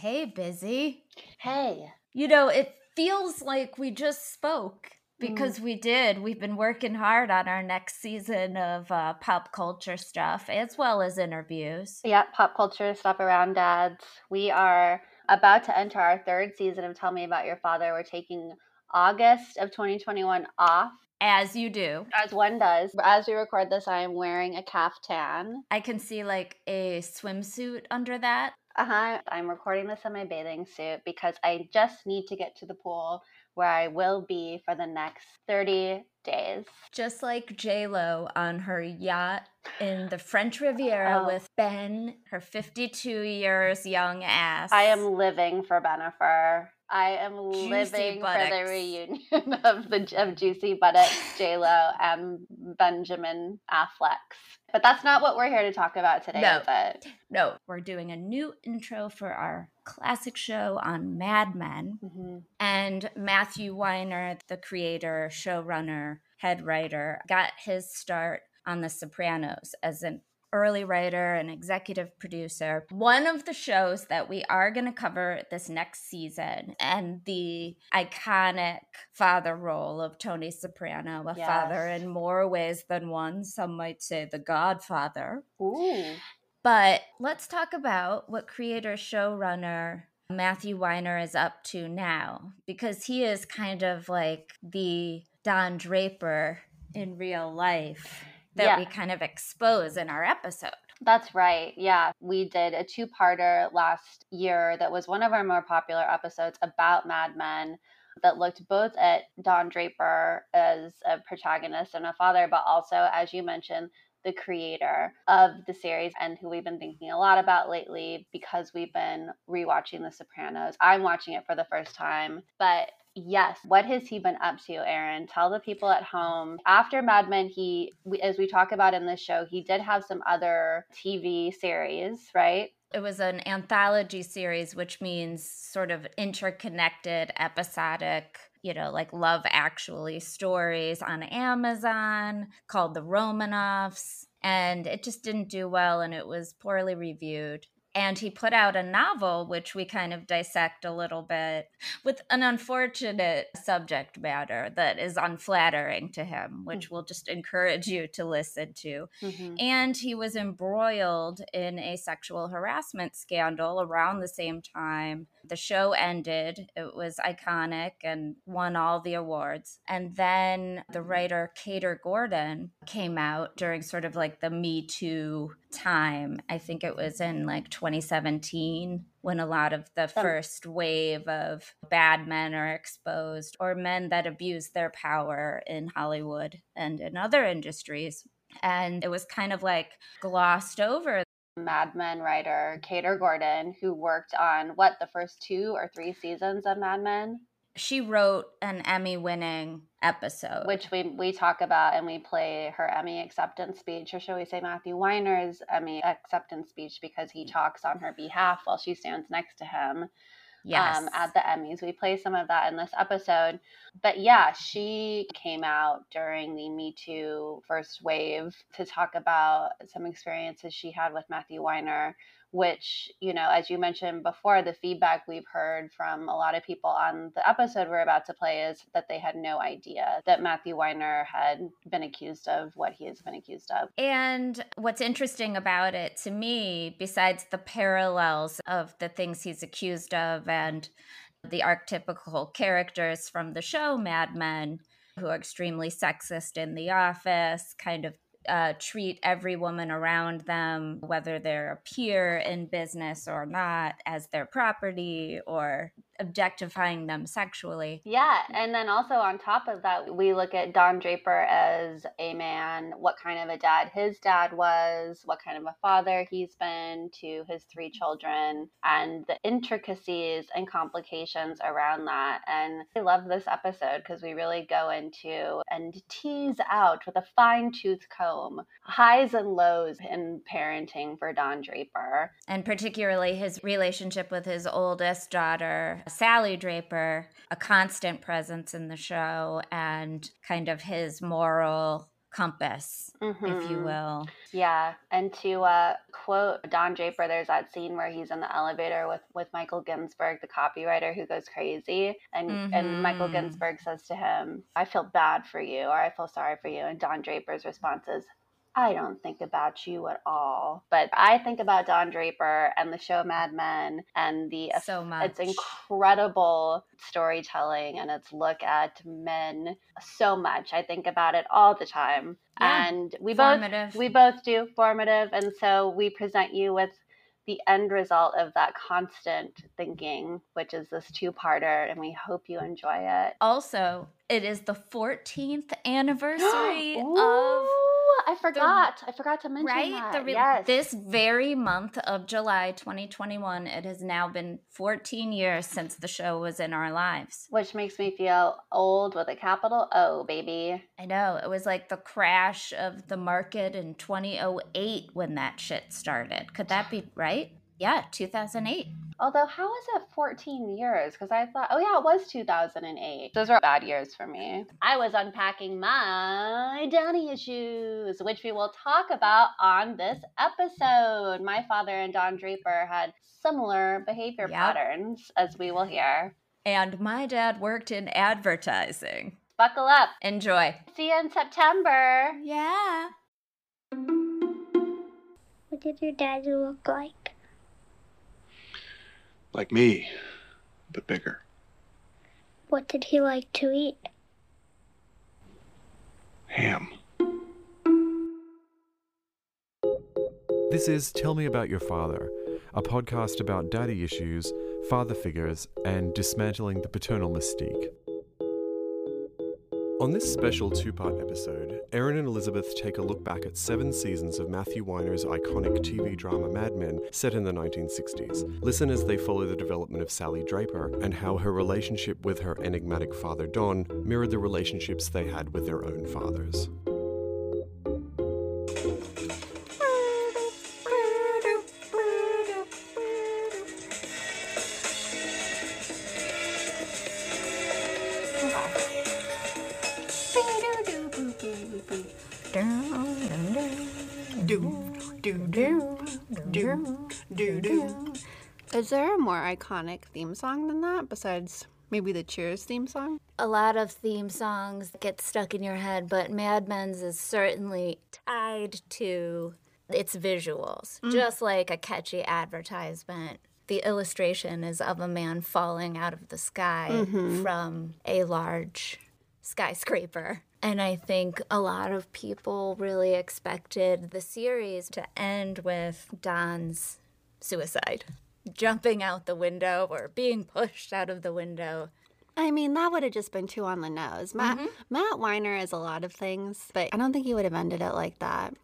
Hey, busy. Hey. You know, it feels like we just spoke because mm. we did. We've been working hard on our next season of uh, pop culture stuff as well as interviews. Yeah, pop culture stuff around dads. We are about to enter our third season of Tell Me About Your Father. We're taking August of 2021 off. As you do. As one does. As we record this, I am wearing a caftan. I can see like a swimsuit under that. Uh huh. I'm recording this in my bathing suit because I just need to get to the pool where I will be for the next 30 days. Just like J Lo on her yacht in the French Riviera oh. with Ben, her 52 years young ass. I am living for Bennifer. I am Juicy living buttocks. for the reunion of the of Juicy Buttocks, J Lo, and Benjamin Affleck. But that's not what we're here to talk about today. No, but no, we're doing a new intro for our classic show on Mad Men, mm-hmm. and Matthew Weiner, the creator, showrunner, head writer, got his start on The Sopranos as an early writer and executive producer. One of the shows that we are going to cover this next season and the iconic father role of Tony Soprano, a yes. father in more ways than one. Some might say the godfather. Ooh. But let's talk about what creator showrunner Matthew Weiner is up to now because he is kind of like the Don Draper in real life that yeah. we kind of expose in our episode. That's right. Yeah. We did a two parter last year that was one of our more popular episodes about Mad Men that looked both at Don Draper as a protagonist and a father, but also, as you mentioned, the creator of the series and who we've been thinking a lot about lately because we've been rewatching The Sopranos. I'm watching it for the first time, but Yes. What has he been up to, Aaron? Tell the people at home. After Mad Men, he, as we talk about in this show, he did have some other TV series, right? It was an anthology series, which means sort of interconnected, episodic, you know, like Love Actually stories on Amazon called The Romanoffs. And it just didn't do well and it was poorly reviewed and he put out a novel which we kind of dissect a little bit with an unfortunate subject matter that is unflattering to him which mm-hmm. we'll just encourage you to listen to mm-hmm. and he was embroiled in a sexual harassment scandal around the same time the show ended it was iconic and won all the awards and then the mm-hmm. writer Kater Gordon came out during sort of like the me too time. I think it was in like 2017 when a lot of the oh. first wave of bad men are exposed or men that abuse their power in Hollywood and in other industries. And it was kind of like glossed over. Mad Men writer Kater Gordon, who worked on what the first two or three seasons of Mad Men she wrote an Emmy winning episode. Which we we talk about and we play her Emmy acceptance speech, or shall we say Matthew Weiner's Emmy acceptance speech because he talks on her behalf while she stands next to him. Um, yes. Um, at the Emmys. We play some of that in this episode. But yeah, she came out during the Me Too first wave to talk about some experiences she had with Matthew Weiner which, you know, as you mentioned before, the feedback we've heard from a lot of people on the episode we're about to play is that they had no idea that Matthew Weiner had been accused of what he has been accused of. And what's interesting about it to me, besides the parallels of the things he's accused of and the archetypical characters from the show Mad Men, who are extremely sexist in the office, kind of uh, treat every woman around them, whether they're a peer in business or not, as their property or objectifying them sexually. Yeah. And then also on top of that, we look at Don Draper as a man, what kind of a dad his dad was, what kind of a father he's been to his three children, and the intricacies and complications around that. And I love this episode because we really go into and tease out with a fine tooth comb highs and lows in parenting for Don Draper. And particularly his relationship with his oldest daughter, Sally Draper, a constant presence in the show, and kind of his moral compass, mm-hmm. if you mm-hmm. will. Yeah, and to uh, quote Don Draper, there's that scene where he's in the elevator with with Michael Ginsberg, the copywriter who goes crazy, and mm-hmm. and Michael mm-hmm. Ginsberg says to him, "I feel bad for you," or "I feel sorry for you," and Don Draper's response is, I don't think about you at all. But I think about Don Draper and the show Mad Men and the so much. It's incredible storytelling and its look at men so much. I think about it all the time. Yeah. And we formative. both we both do formative and so we present you with the end result of that constant thinking, which is this two parter, and we hope you enjoy it. Also, it is the 14th anniversary of I forgot. The, I forgot to mention right? that. Re- yes. This very month of July 2021, it has now been 14 years since the show was in our lives. Which makes me feel old with a capital O, baby. I know. It was like the crash of the market in 2008 when that shit started. Could that be right? Yeah, mm. 2008. Although, how is it 14 years? Because I thought, oh yeah, it was 2008. Those were bad years for me. I was unpacking my daddy issues, which we will talk about on this episode. My father and Don Draper had similar behavior yep. patterns, as we will hear. And my dad worked in advertising. Buckle up. Enjoy. See you in September. Yeah. What did your dad look like? Like me, but bigger. What did he like to eat? Ham. This is Tell Me About Your Father, a podcast about daddy issues, father figures, and dismantling the paternal mystique. On this special two part episode, Erin and Elizabeth take a look back at seven seasons of Matthew Weiner's iconic TV drama Mad Men set in the 1960s. Listen as they follow the development of Sally Draper and how her relationship with her enigmatic father Don mirrored the relationships they had with their own fathers. Is there a more iconic theme song than that besides maybe the Cheers theme song? A lot of theme songs get stuck in your head, but Mad Men's is certainly tied to its visuals, mm. just like a catchy advertisement. The illustration is of a man falling out of the sky mm-hmm. from a large skyscraper. And I think a lot of people really expected the series to end with Don's suicide, jumping out the window or being pushed out of the window. I mean, that would have just been too on the nose. Matt, mm-hmm. Matt Weiner is a lot of things, but I don't think he would have ended it like that.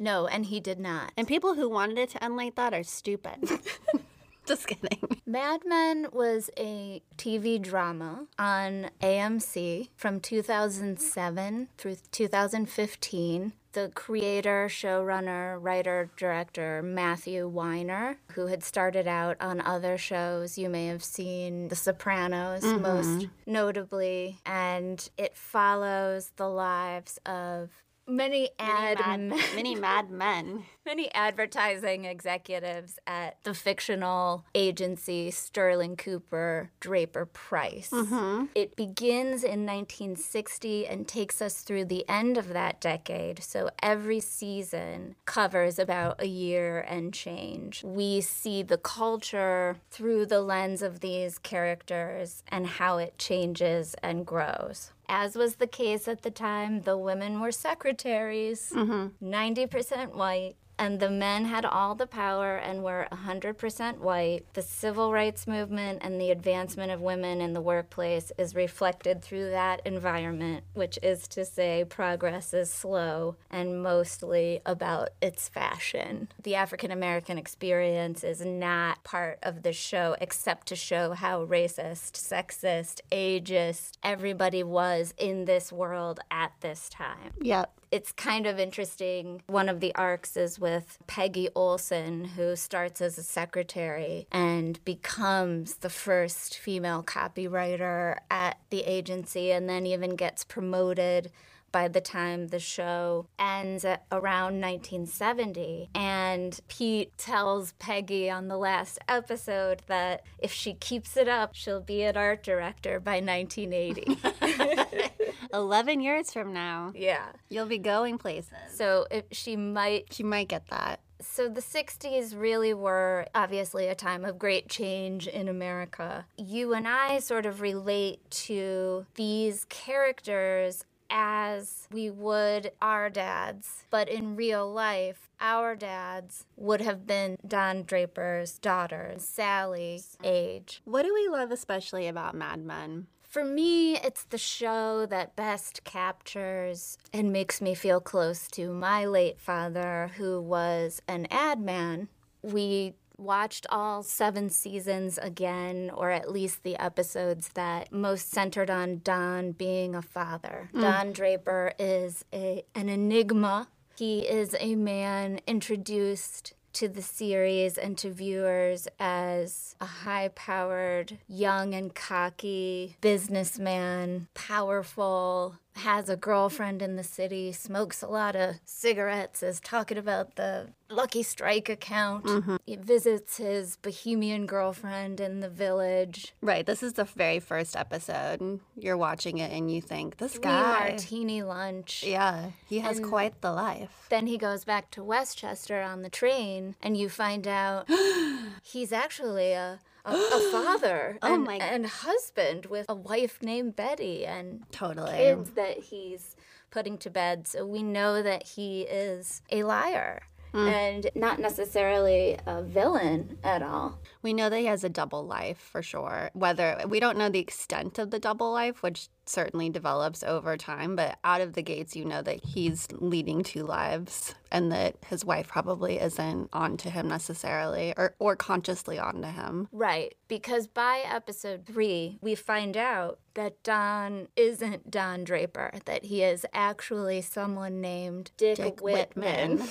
No, and he did not. And people who wanted it to end like that are stupid. Just kidding. Mad Men was a TV drama on AMC from 2007 through 2015 the creator, showrunner, writer, director Matthew Weiner, who had started out on other shows. You may have seen The Sopranos, mm-hmm. most notably, and it follows the lives of many ad many mad, many mad men many advertising executives at the fictional agency sterling cooper draper price. Mm-hmm. it begins in 1960 and takes us through the end of that decade. So every season covers about a year and change. We see the culture through the lens of these characters and how it changes and grows. As was the case at the time, the women were secretaries, mm-hmm. 90% white, and the men had all the power and were 100% white. The civil rights movement and the advancement of women in the workplace is reflected through that environment, which is to say, progress is slow and mostly about its fashion. The African American experience is not part of the show except to show how racist, sexist, ageist everybody was in this world at this time. Yep it's kind of interesting. One of the arcs is with Peggy Olson, who starts as a secretary and becomes the first female copywriter at the agency and then even gets promoted by the time the show ends at around 1970. And Pete tells Peggy on the last episode that if she keeps it up, she'll be an art director by 1980. 11 years from now, yeah. you'll be going places. So if she might She might get that. so the 60s really were obviously a time of great change in America. You and I sort of relate to these characters as we would our dads, but in real life, our dads would have been Don Draper's daughters, Sally's age. What do we love especially about Mad Men? For me, it's the show that best captures and makes me feel close to my late father, who was an ad man. We watched all seven seasons again, or at least the episodes that most centered on Don being a father. Mm. Don Draper is a, an enigma. He is a man introduced to the series and to viewers as a high powered, young and cocky businessman, powerful, has a girlfriend in the city, smokes a lot of cigarettes, is talking about the Lucky Strike account. Mm-hmm. He visits his bohemian girlfriend in the village. Right, this is the very first episode. And you're watching it and you think, this Three guy. martini lunch. Yeah, he has And- quite the life. Then he goes back to Westchester on the train, and you find out he's actually a, a, a father Oh and, my- and husband with a wife named Betty and Totally. kids that he's putting to bed. So we know that he is a liar Hmm. and not necessarily a villain at all. We know that he has a double life for sure. Whether we don't know the extent of the double life, which certainly develops over time, but out of the gates, you know that he's leading two lives and that his wife probably isn't onto him necessarily or, or consciously onto him. Right, because by episode three, we find out that Don isn't Don Draper, that he is actually someone named Dick, Dick Whitman. Whitman.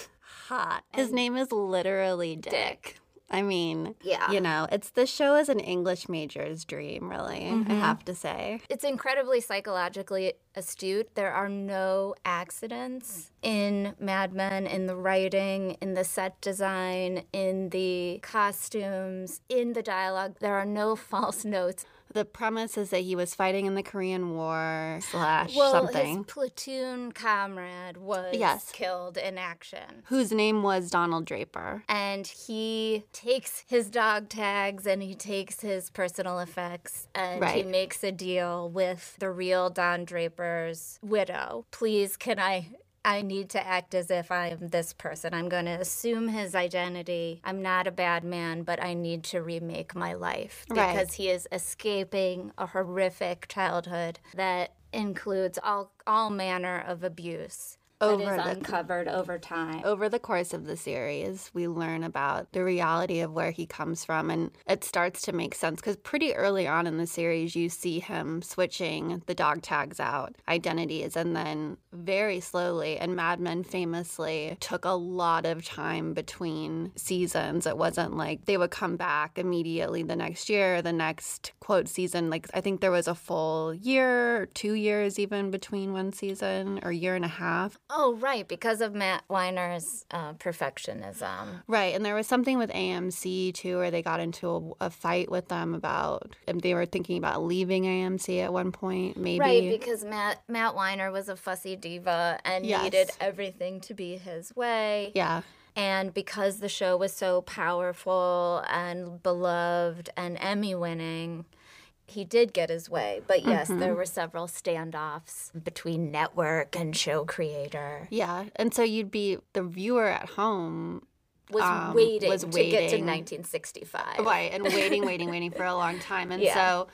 Hot. His name is literally Dick. Dick. I mean, Yeah. you know, it's the show is an English major's dream, really, I mm-hmm. have to say. It's incredibly psychologically astute. There are no accidents in Mad Men, in the writing, in the set design, in the costumes, in the dialogue. There are no false notes. The premise is that he was fighting in the Korean War slash Well, something. his platoon comrade was Yes. killed in action. Whose name was Donald Draper. and he takes his dog tags and he takes his personal effects and he makes a deal with the real Don Draper's widow. Please, can I? I need to act as if I am this person. I'm going to assume his identity. I'm not a bad man, but I need to remake my life Right. because he is escaping a horrific childhood that includes all all manner of abuse Over that is the- uncovered over time. Over the course of the series, we learn about the reality of where he comes from, and it starts to make sense because pretty early on in the series, you see him switching the dog tags out, identities, and then very slowly, and Mad Men famously took a lot of time between seasons. It wasn't like they would come back immediately the next year, the next quote season. Like, I think there was a full year, two years even between one season, or year and a half. Oh, right, because of Matt Weiner's uh, perfectionism. Right, and there was something with AMC too, where they got into a, a fight with them about, and they were thinking about leaving AMC at one point, maybe. Right, because Matt Matt Weiner was a fussy diva and Yes. needed everything to be his way. yeah, And because the show was so powerful and beloved and Emmy winning, he did get his way. But yes, Mm-hmm. there were several standoffs between network and show creator. yeah, and so you'd be the viewer at home, Was Um, waiting was to get to 1965. right, and waiting, waiting, waiting for a long time, and Yeah. so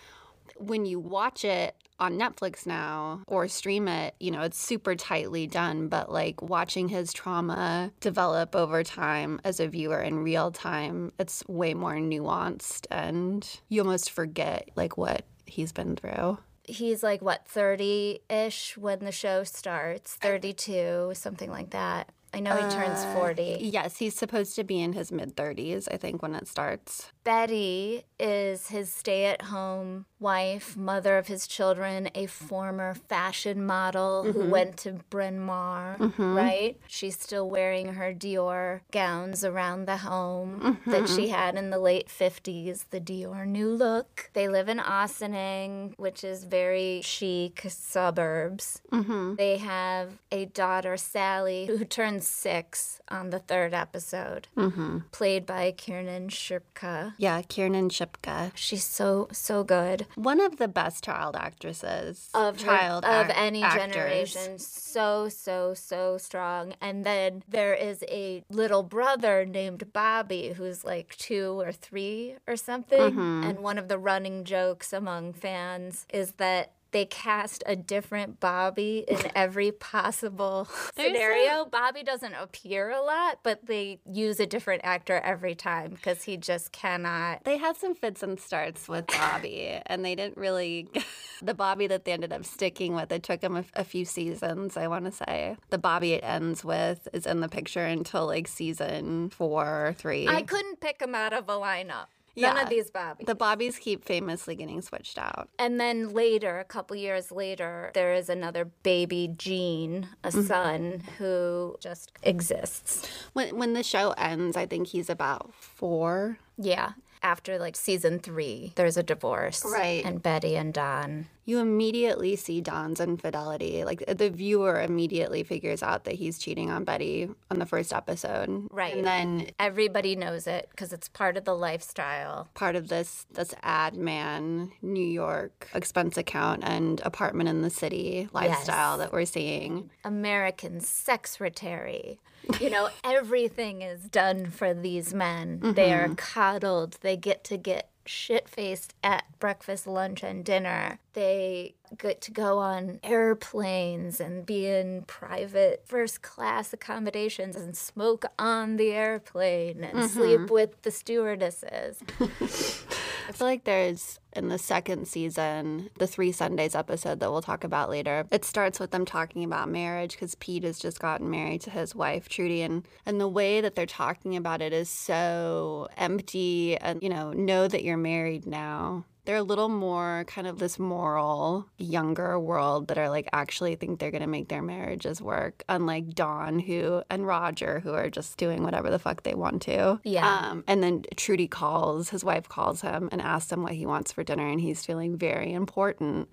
when you watch it on Netflix now or stream it, you know, it's super tightly done, but like watching his trauma develop over time as a viewer in real time, it's way more nuanced and you almost forget like what he's been through. he's like what 30-ish when the show starts 32 something like that I know he turns Uh, 40. Yes, he's supposed to be in his mid 30s, I think, when it starts. Betty is his stay at home wife, mother of his children, a former fashion model who went to Bryn Mawr, right? She's still wearing her Dior gowns around the home that she had in the late 50s, the Dior new look. They live in Ossining, which is very chic suburbs. Mm-hmm. They have a daughter, Sally, who turns six on the third episode, Mm-hmm. played by Kiernan Shipka. Yeah, Kiernan Shipka. She's so so good One of the best child actresses. of her- child of ac- any actors. generation. So so so strong. And then there is a little brother named Bobby who's like two or three or something. Mm-hmm. And one of the running jokes among fans is that. They cast a different Bobby in every possible scenario. Bobby doesn't appear a lot, but they use a different actor every time because he just cannot They had some fits and starts with Bobby, and they didn't really. the Bobby that they ended up sticking with, it took him a, a few seasons, I want to say. The Bobby it ends with is in the picture until like season four or three. I couldn't pick him out of a lineup. None of these Bobbies. the Bobbies keep famously getting switched out. and then later, a couple years later, there is another baby Gene, a Mm-hmm. son who just exists. When when the show ends, I think he's about four. Yeah. After like season three, there's a divorce. Right. And Betty and Don. You immediately see Don's infidelity. Like the viewer immediately figures out that he's cheating on Betty on the first episode. Right. And then Everybody knows it because it's part of the lifestyle. part of this this ad man New York expense account and apartment in the city lifestyle Yes. that we're seeing. American secretary. You know, everything is done for these men. They are mm-hmm. coddled. They get to get shit faced at breakfast, lunch, and dinner. They get to go on airplanes and be in private first class accommodations and smoke on the airplane and mm-hmm. sleep with the stewardesses. I feel like there's in the second season, the Three Sundays episode that we'll talk about later. It starts with them talking about marriage because Pete has just gotten married to his wife Trudy, and and the way that they're talking about it is so empty. And you know, know that you're married now. They're a little more kind of this moral, younger world that are like actually think they're gonna make their marriages work. Unlike Don, who and Roger, who are just doing whatever the fuck they want to. Yeah. Um, and then Trudy calls, his wife calls him and asks him what he wants for dinner, and he's feeling very important.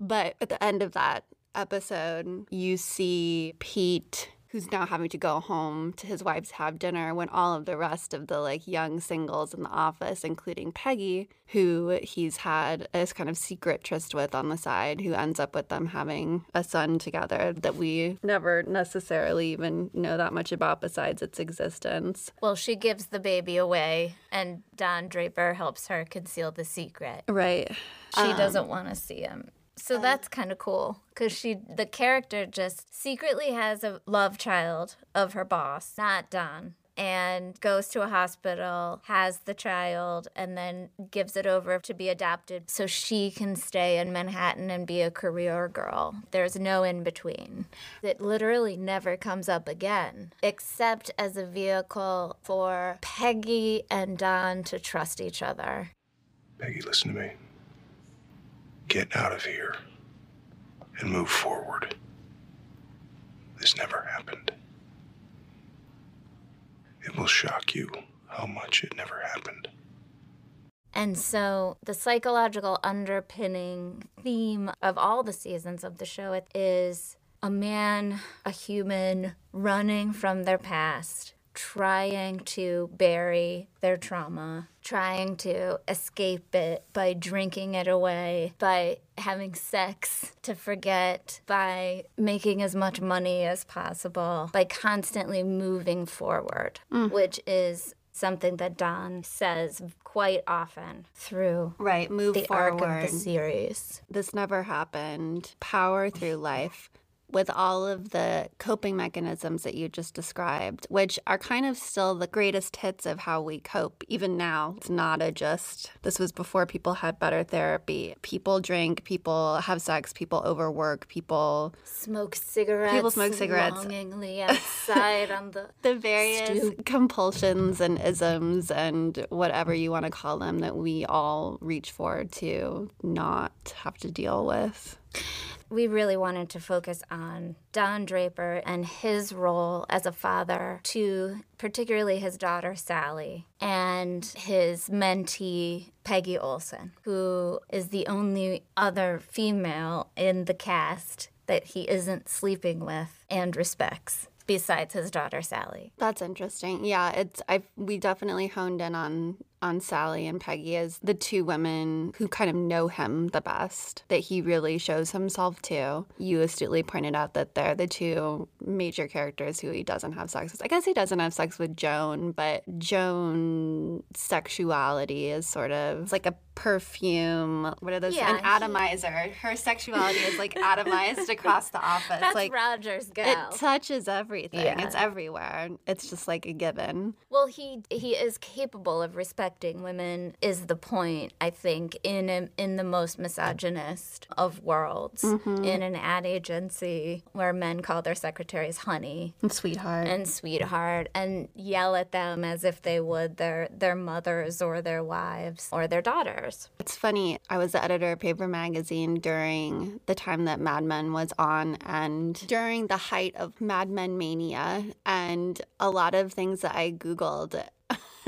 But at the end of that episode, you see Pete. Who's now having to go home to his wife to have dinner when all of the rest of the like young singles in the office, including Peggy, who he's had this kind of secret tryst with on the side, who ends up with them having a son together that we never necessarily even know that much about besides its existence. Well, she gives the baby away, and Don Draper helps her conceal the secret. Right. She um, doesn't want to see him. So um, that's kind of cool because she, the character, just secretly has a love child of her boss, not Don, and goes to a hospital, has the child, and then gives it over to be adopted so she can stay in Manhattan and be a career girl. There's no in between. It literally never comes up again, except as a vehicle for Peggy and Don to trust each other. Peggy, listen to me. Get out of here and move forward. This never happened. It will shock you how much it never happened. And so the psychological underpinning theme of all the seasons of the show is a man, a human running from their past, trying to bury their trauma, trying to escape it by drinking it away, by having sex to forget, by making as much money as possible, by constantly moving forward, mm. which is something that Don says quite often through Right. Move the forward. arc of the series. this never happened. Power through life. With all of the coping mechanisms that you just described, which are kind of still the greatest hits of how we cope, even now. It's not a just, this was before people had better therapy. People drink, people have sex, people overwork, people smoke cigarettes. People smoke cigarettes. Longingly outside on the. The various stoop. compulsions and isms and whatever you want to call them that we all reach for to not have to deal with. We really wanted to focus on Don Draper and his role as a father to particularly his daughter Sally and his mentee Peggy Olson, who is the only other female in the cast that he isn't sleeping with and respects besides his daughter Sally. That's interesting. Yeah, it's I we definitely honed in on on Sally and Peggy as the two women who kind of know him the best that he really shows himself to. You astutely pointed out that they're the two major characters who he doesn't have sex with. I guess he doesn't have sex with Joan, but Joan's sexuality is sort of it's like a perfume. What are those? Yeah, An atomizer. Her sexuality is like atomized across the office. That's like Roger's gal. it touches everything. Yeah. It's everywhere. It's just like a given. Well, he he is capable of respecting women. Is the point? I think in a, in the most misogynist of worlds, mm-hmm. in an ad agency where men call their secretaries honey And sweetheart. and sweetheart and yell at them as if they would their their mothers or their wives or their daughters. It's funny. I was the editor of Paper Magazine during the time that Mad Men was on and during the height of Mad Men mania. And a lot of things that I Googled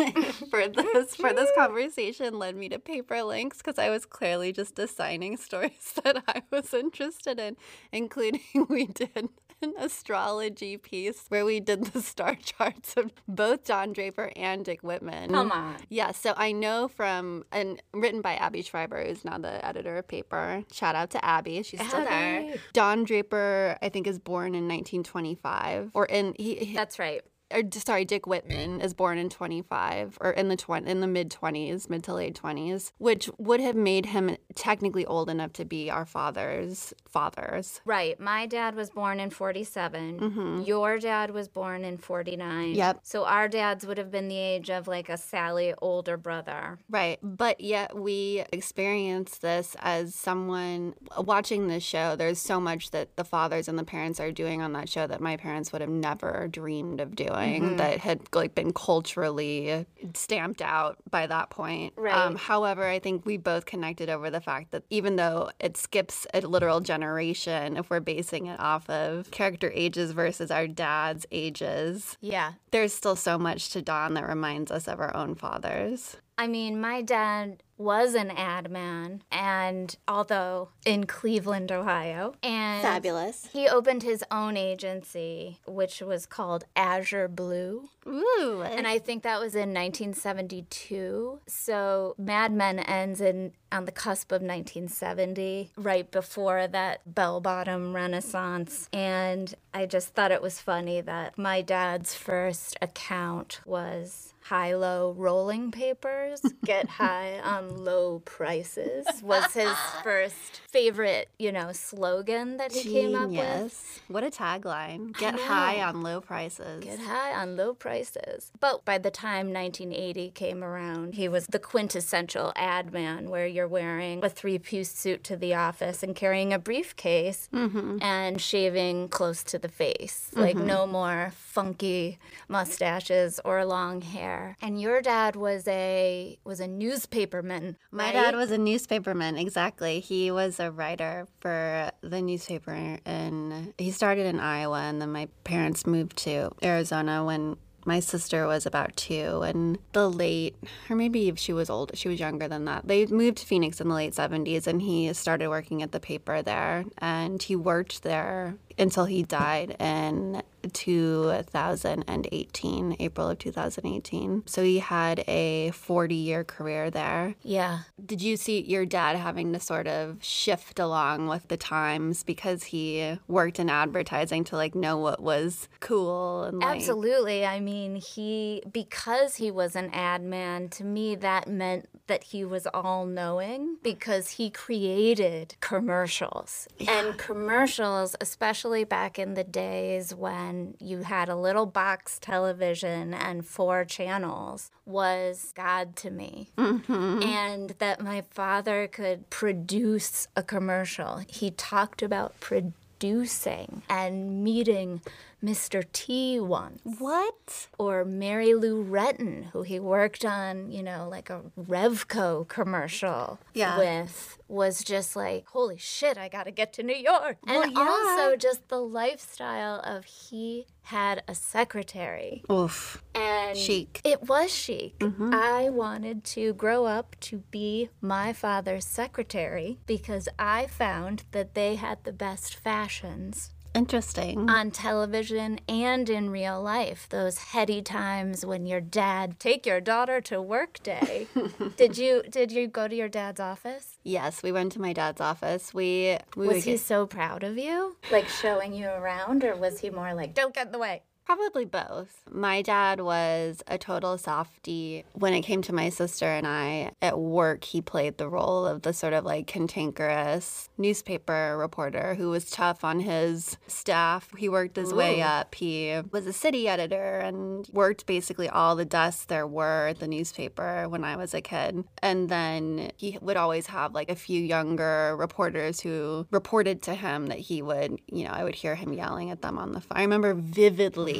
for this for this conversation led me to paper links because I was clearly just assigning stories that I was interested in, including we did an astrology piece where we did the star charts of both John Draper and Dick Whitman. Come on. Yeah, so I know from and written by Abby Schreiber, who's now the editor of Paper. Shout out to Abby, she's still there. Don Draper, I think, is born in 1925, or in he. he That's right. Or, sorry, Dick Whitman is born in 25 or in the twen- in the mid 20s, mid to late 20s, which would have made him technically old enough to be our father's fathers. Right. My dad was born in 47. Mm-hmm. Your dad was born in 49. Yep. So our dads would have been the age of like a Sally older brother. Right. But yet we experience this as someone watching this show. There's so much that the fathers and the parents are doing on that show that my parents would have never dreamed of doing that had like been culturally stamped out by that point. Right. Um, however, I think we both connected over the fact that even though it skips a literal generation, if we're basing it off of character ages versus our dad's ages, Yeah. there's still so much to Don that reminds us of our own fathers. I mean, my dad was an ad man, and although in Cleveland, Ohio, and Fabulous. he opened his own agency, which was called Azure Blue. Ooh. And I think that was in 1972. So Mad Men ends in on the cusp of 1970, right before that bell bottom renaissance. And I just thought it was funny that my dad's first account was high low rolling papers, get high on low prices was his first favorite, you know, slogan that he came up with. Genius. What a tagline. Get high on low prices. Get high on low prices. But by the time 1980 came around, he was the quintessential ad man where you're wearing a three piece suit to the office and carrying a briefcase mm-hmm. and shaving close to the face. Like mm-hmm. no more funky mustaches or long hair. And your dad was a was a newspaperman. My right? dad was a newspaperman, exactly. He was a writer for the newspaper, and he started in Iowa, and then my parents moved to Arizona when my sister was about two, and the late, or maybe if she was old, she was younger than that. They moved to Phoenix in the late 70s, and he started working at the paper there, and he worked there until he died in 2018, April of 2018. So he had a 40 year career there. Yeah. Did you see your dad having to sort of shift along with the times because he worked in advertising to like know what was cool and like Absolutely. I mean, he, because he was an ad man, to me, that meant that he was all knowing because he created commercials. And commercials, especially back in the days when you had a little box television and four channels, was God to me. Mm-hmm. And that my father could produce a commercial. He talked about producing and meeting Mr. T once What? or Mary Lou Retton, who he worked on, you know, like a Revco commercial Yeah. with, was just like, holy shit, I gotta get to New York. Well, and yeah. also just the lifestyle of he had a secretary. Oof. And Chic. It was chic. Mm-hmm. I wanted to grow up to be my father's secretary because I found that they had the best fashions Interesting. on television and in real life. Those heady times when your dad take your daughter to work day. did you did you go to your dad's office? yes, we went to my dad's office. We, we Was he get- so proud of you? Like showing you around or was he more like don't get in the way? Probably both. My dad was a total softie. When it came to my sister and I at work, he played the role of the sort of like cantankerous newspaper reporter who was tough on his staff. He worked his way up. He was a city editor and worked basically all the desks there were at the newspaper when I was a kid. And then he would always have like a few younger reporters who reported to him that he would, you know, I would hear him yelling at them on the phone. I remember vividly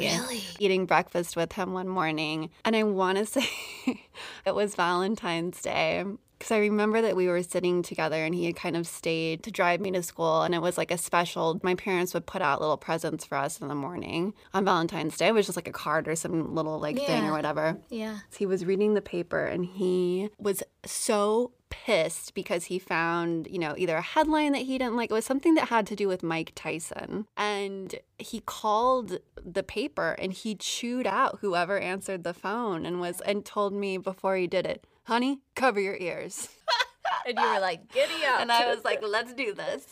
eating breakfast with him one morning. And I want to say it was Valentine's Day. Because I remember that we were sitting together and he had kind of stayed to drive me to school. And it was like a special, my parents would put out little presents for us in the morning on Valentine's Day. It was just like a card or some little like thing or whatever. Yeah. So he was reading the paper and he was so pissed because he found, you know, either a headline that he didn't like. It was something that had to do with Mike Tyson. And he called the paper and he chewed out whoever answered the phone and was and told me before he did it, honey, cover your ears. And you were like, giddy up. and I was like, let's do this.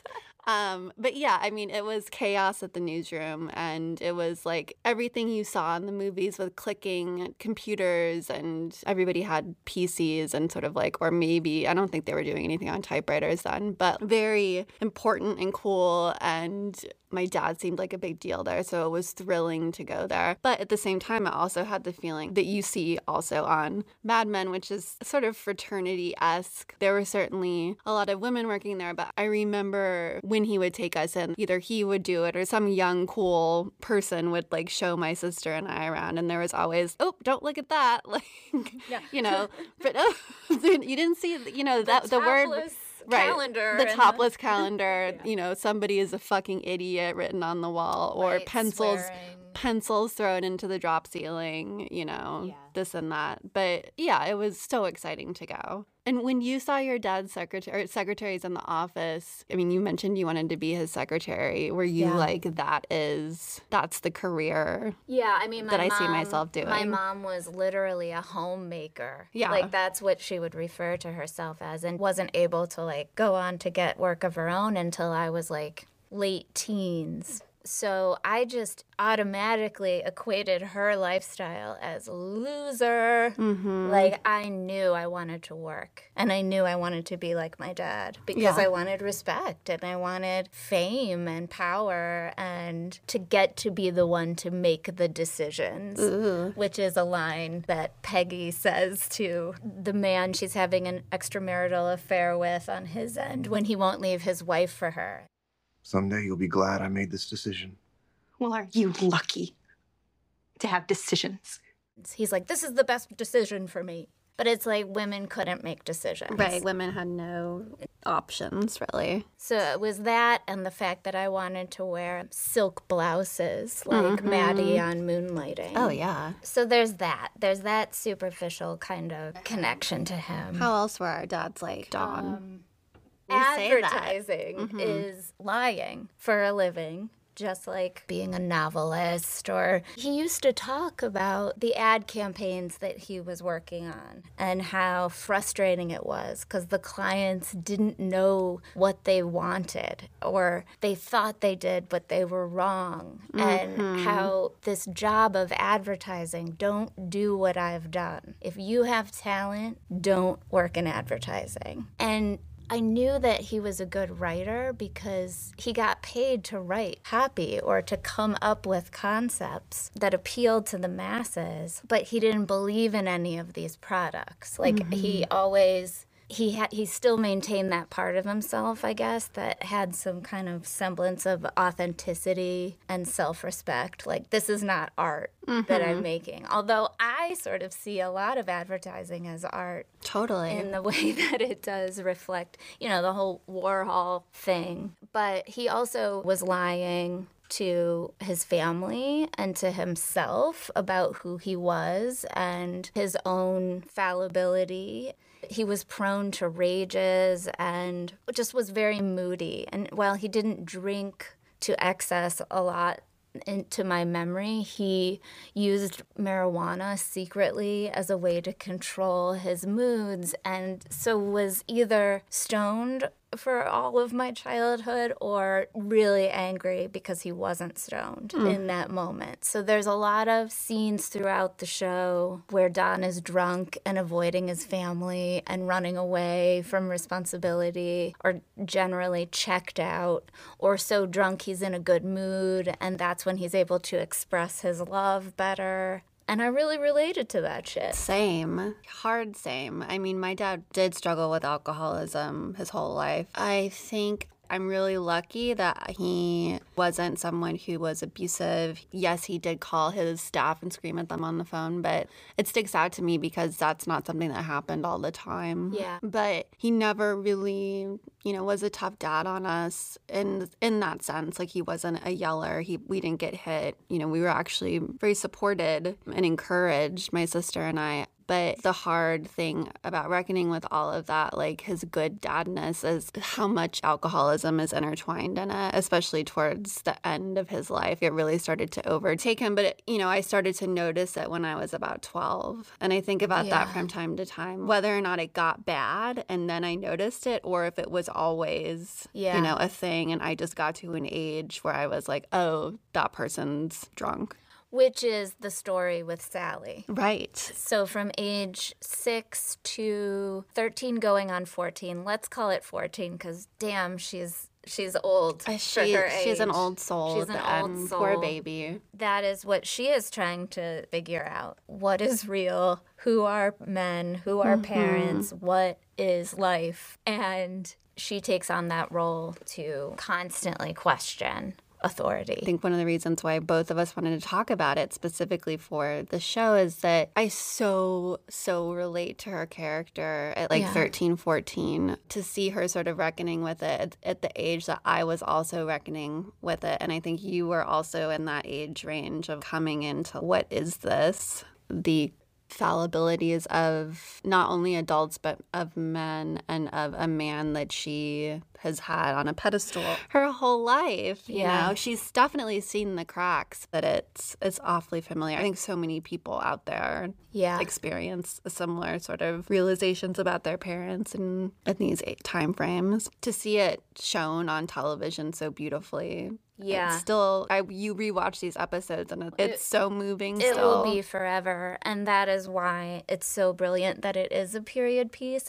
Um, but yeah, I mean, it was chaos at the newsroom, and it was like everything you saw in the movies with clicking computers, and everybody had PCs and sort of like, or maybe I don't think they were doing anything on typewriters then, but very important and cool. And my dad seemed like a big deal there, so it was thrilling to go there. But at the same time, I also had the feeling that you see also on Mad Men, which is sort of fraternity esque. There were certainly a lot of women working there, but I remember when he would take us in, either he would do it or some young, cool person would like show my sister and I around. And there was always, oh, don't look at that. Like, you know, but oh, you didn't see, you know, that the, word topless right, calendar the topless calendar. You know, somebody is a fucking idiot written on the wall, or Right, pencils. swearing. Pencils thrown into the drop ceiling, you know, Yeah. this and that. But yeah, it was so exciting to go. And when you saw your dad's secretary secretaries in the office, I mean, you mentioned you wanted to be his secretary. Were you Yeah. like, that is, that's the career? Yeah, I mean, my that I see mom- myself My mom was literally a homemaker. Yeah. like that's what she would refer to herself as, and wasn't able to like go on to get work of her own until I was like late teens. So I just automatically equated her lifestyle as loser. Mm-hmm. Like I knew I wanted to work and I knew I wanted to be like my dad because Yeah. I wanted respect and I wanted fame and power and to get to be the one to make the decisions, which is a line that Peggy says to the man she's having an extramarital affair with on his end when he won't leave his wife for her. Someday you'll be glad I made this decision. Well, are you lucky to have decisions? He's like, This is the best decision for me. But it's like women couldn't make decisions. Right. Women had no options, really. So it was that and the fact that I wanted to wear silk blouses like Maddie on Moonlighting. Oh, yeah. So there's that. There's that superficial kind of connection to him. How else were our dads like, Don? Um, We say that. advertising mm-hmm. is lying for a living, just like being a novelist. Or he used to talk about the ad campaigns that he was working on and how frustrating it was because the clients didn't know what they wanted or they thought they did, but they were wrong. And mm-hmm. how this job of advertising, don't do what I've done. If you have talent, don't work in advertising. And I knew that he was a good writer because he got paid to write happy or to come up with concepts that appealed to the masses, but he didn't believe in any of these products. Like he mm-hmm. always he had he still maintained that part of himself, I guess, that had some kind of semblance of authenticity and self-respect. Like this is not art that I'm mm-hmm. making. Although I sort of see a lot of advertising as art Totally. in the way that it does reflect, you know, the whole Warhol thing. But he also was lying to his family and to himself about who he was and his own fallibility. He was prone to rages and just was very moody. And while he didn't drink to excess a lot, into my memory, he used marijuana secretly as a way to control his moods, and so was either stoned for all of my childhood or really angry because he wasn't stoned hmm. in that moment. So there's a lot of scenes throughout the show where Don is drunk and avoiding his family and running away from responsibility or generally checked out or so drunk he's in a good mood and that's when he's able to express his love better. And I really related to that shit. Same. Hard same. I mean, my dad did struggle with alcoholism his whole life. I think I'm really lucky that he wasn't someone who was abusive. Yes, he did call his staff and scream at them on the phone, but it sticks out to me because that's not something that happened all the time. Yeah. But he never really, you know, was a tough dad on us in in that sense. Like he wasn't a yeller. He we didn't get hit. You know, we were actually very supported and encouraged, my sister and I. But the hard thing about reckoning with all of that, like his good dadness, is how much alcoholism is intertwined in it, especially towards the end of his life. It really started to overtake him. But, it, you know, I started to notice it when I was about 12. And I think about that from time to time, whether or not it got bad and then I noticed it, or if it was always, Yeah. you know, a thing. And I just got to an age where I was like, oh, that person's drunk. Which is the story with Sally. Right. So from age six to 13 going on 14, let's call it 14 because damn, she's she's old Uh, She, she's an old soul. She's an the old soul. Poor baby. That is what she is trying to figure out. What is real? Who are men? Who are parents? What is life? And she takes on that role to constantly question authority. I think one of the reasons why both of us wanted to talk about it specifically for the show is that I so, so relate to her character at like Yeah. thirteen, fourteen. 13, 14 to see her sort of reckoning with it at, at the age that I was also reckoning with it. And I think you were also in that age range of coming into what is this? The fallibilities of not only adults but of men and of a man that she has had on a pedestal her whole life you Yeah. know she's definitely seen the cracks that it's it's awfully familiar i think so many people out there Yeah. experience similar sort of realizations about their parents and in these eight time frames to see it shown on television so beautifully Yeah. it's still I you rewatch these episodes and it, it's so moving It still will be forever. And that is why it's so brilliant that it is a period piece.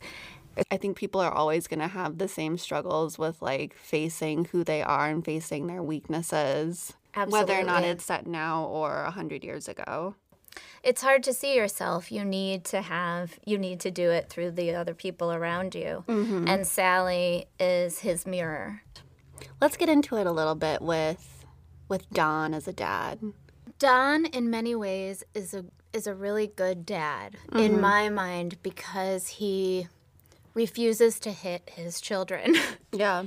I think people are always going to have the same struggles with like facing who they are and facing their weaknesses, whether or not it's set now or a hundred years ago. It's hard to see yourself. You need to have, you need to do it through the other people around you. Mm-hmm. And Sally is his mirror. Let's get into it a little bit with with Don as a dad. Don, in many ways, is a is a really good dad in mm-hmm. my mind because he refuses to hit his children. Yeah.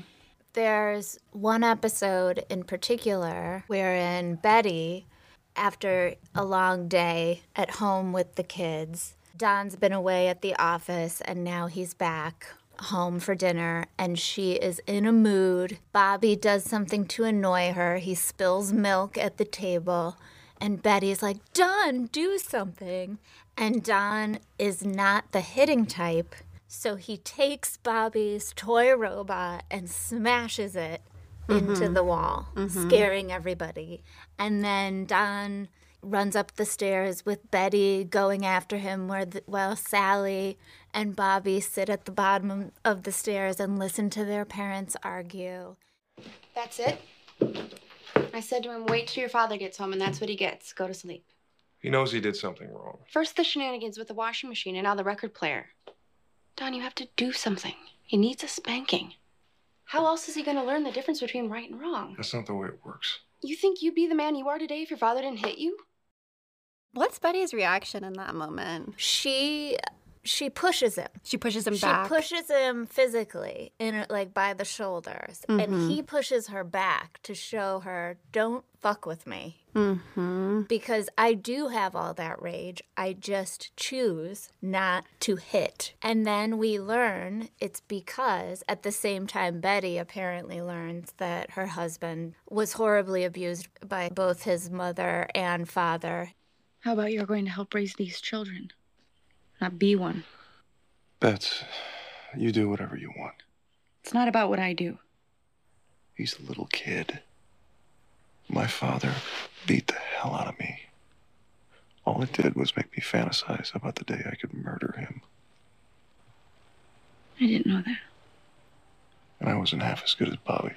There's one episode in particular wherein Betty, after a long day at home with the kids, Don's been away at the office and now he's back home for dinner and she is in a mood. Bobby does something to annoy her. He spills milk at the table. And Betty's like, Don, do something. And Don is not the hitting type. So he takes Bobby's toy robot and smashes it into mm-hmm. the wall, mm-hmm. scaring everybody. And then Don runs up the stairs with Betty going after him, where the, while Sally and Bobby sit at the bottom of the stairs and listen to their parents argue. That's it? I said to him, wait till your father gets home, and that's what he gets. Go to sleep. He knows he did something wrong. First the shenanigans with the washing machine, and now the record player. Don, you have to do something. He needs a spanking. How else is he going to learn the difference between right and wrong? That's not the way it works. You think you'd be the man you are today if your father didn't hit you? What's Betty's reaction in that moment? She she pushes him. She pushes him she back. She pushes him physically in like by the shoulders Mm-hmm. and he pushes her back to show her don't fuck with me mm-hmm. because i do have all that rage i just choose not to hit and then we learn it's because at the same time betty apparently learns that her husband was horribly abused by both his mother and father How about you're going to help raise these children? Not be one. Bets, you do whatever you want. It's not about what I do. He's a little kid. My father beat the hell out of me. All it did was make me fantasize about the day I could murder him. I didn't know that. And I wasn't half as good as Bobby.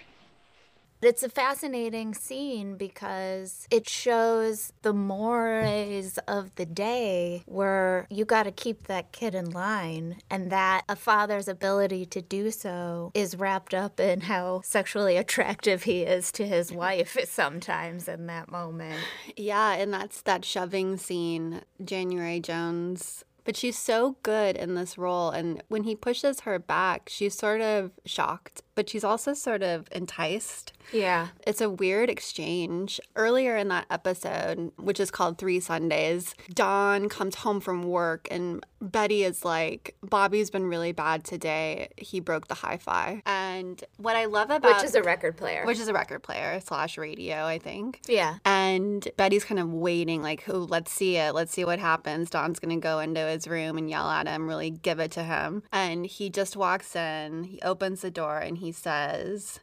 It's a fascinating scene because it shows the mores of the day where you got to keep that kid in line, and that a father's ability to do so is wrapped up in how sexually attractive he is to his wife sometimes in that moment. Yeah, and that's that shoving scene, January Jones. But she's so good in this role. And when he pushes her back, she's sort of shocked, but she's also sort of enticed. Yeah. It's a weird exchange. Earlier in that episode, which is called Three Sundays, Don comes home from work and Betty is like, Bobby's been really bad today. He broke the hi fi. And what I love about Which is a record player. which is a record player slash radio, I think. yeah. And Betty's kind of waiting, like, oh, let's see it. Let's see what happens. Don's going to go into his room and yell at him, really give it to him. And he just walks in, he opens the door, and he says,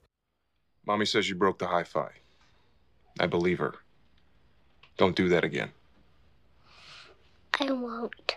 Mommy says you broke the hi fi. I believe her. Don't do that again. I won't.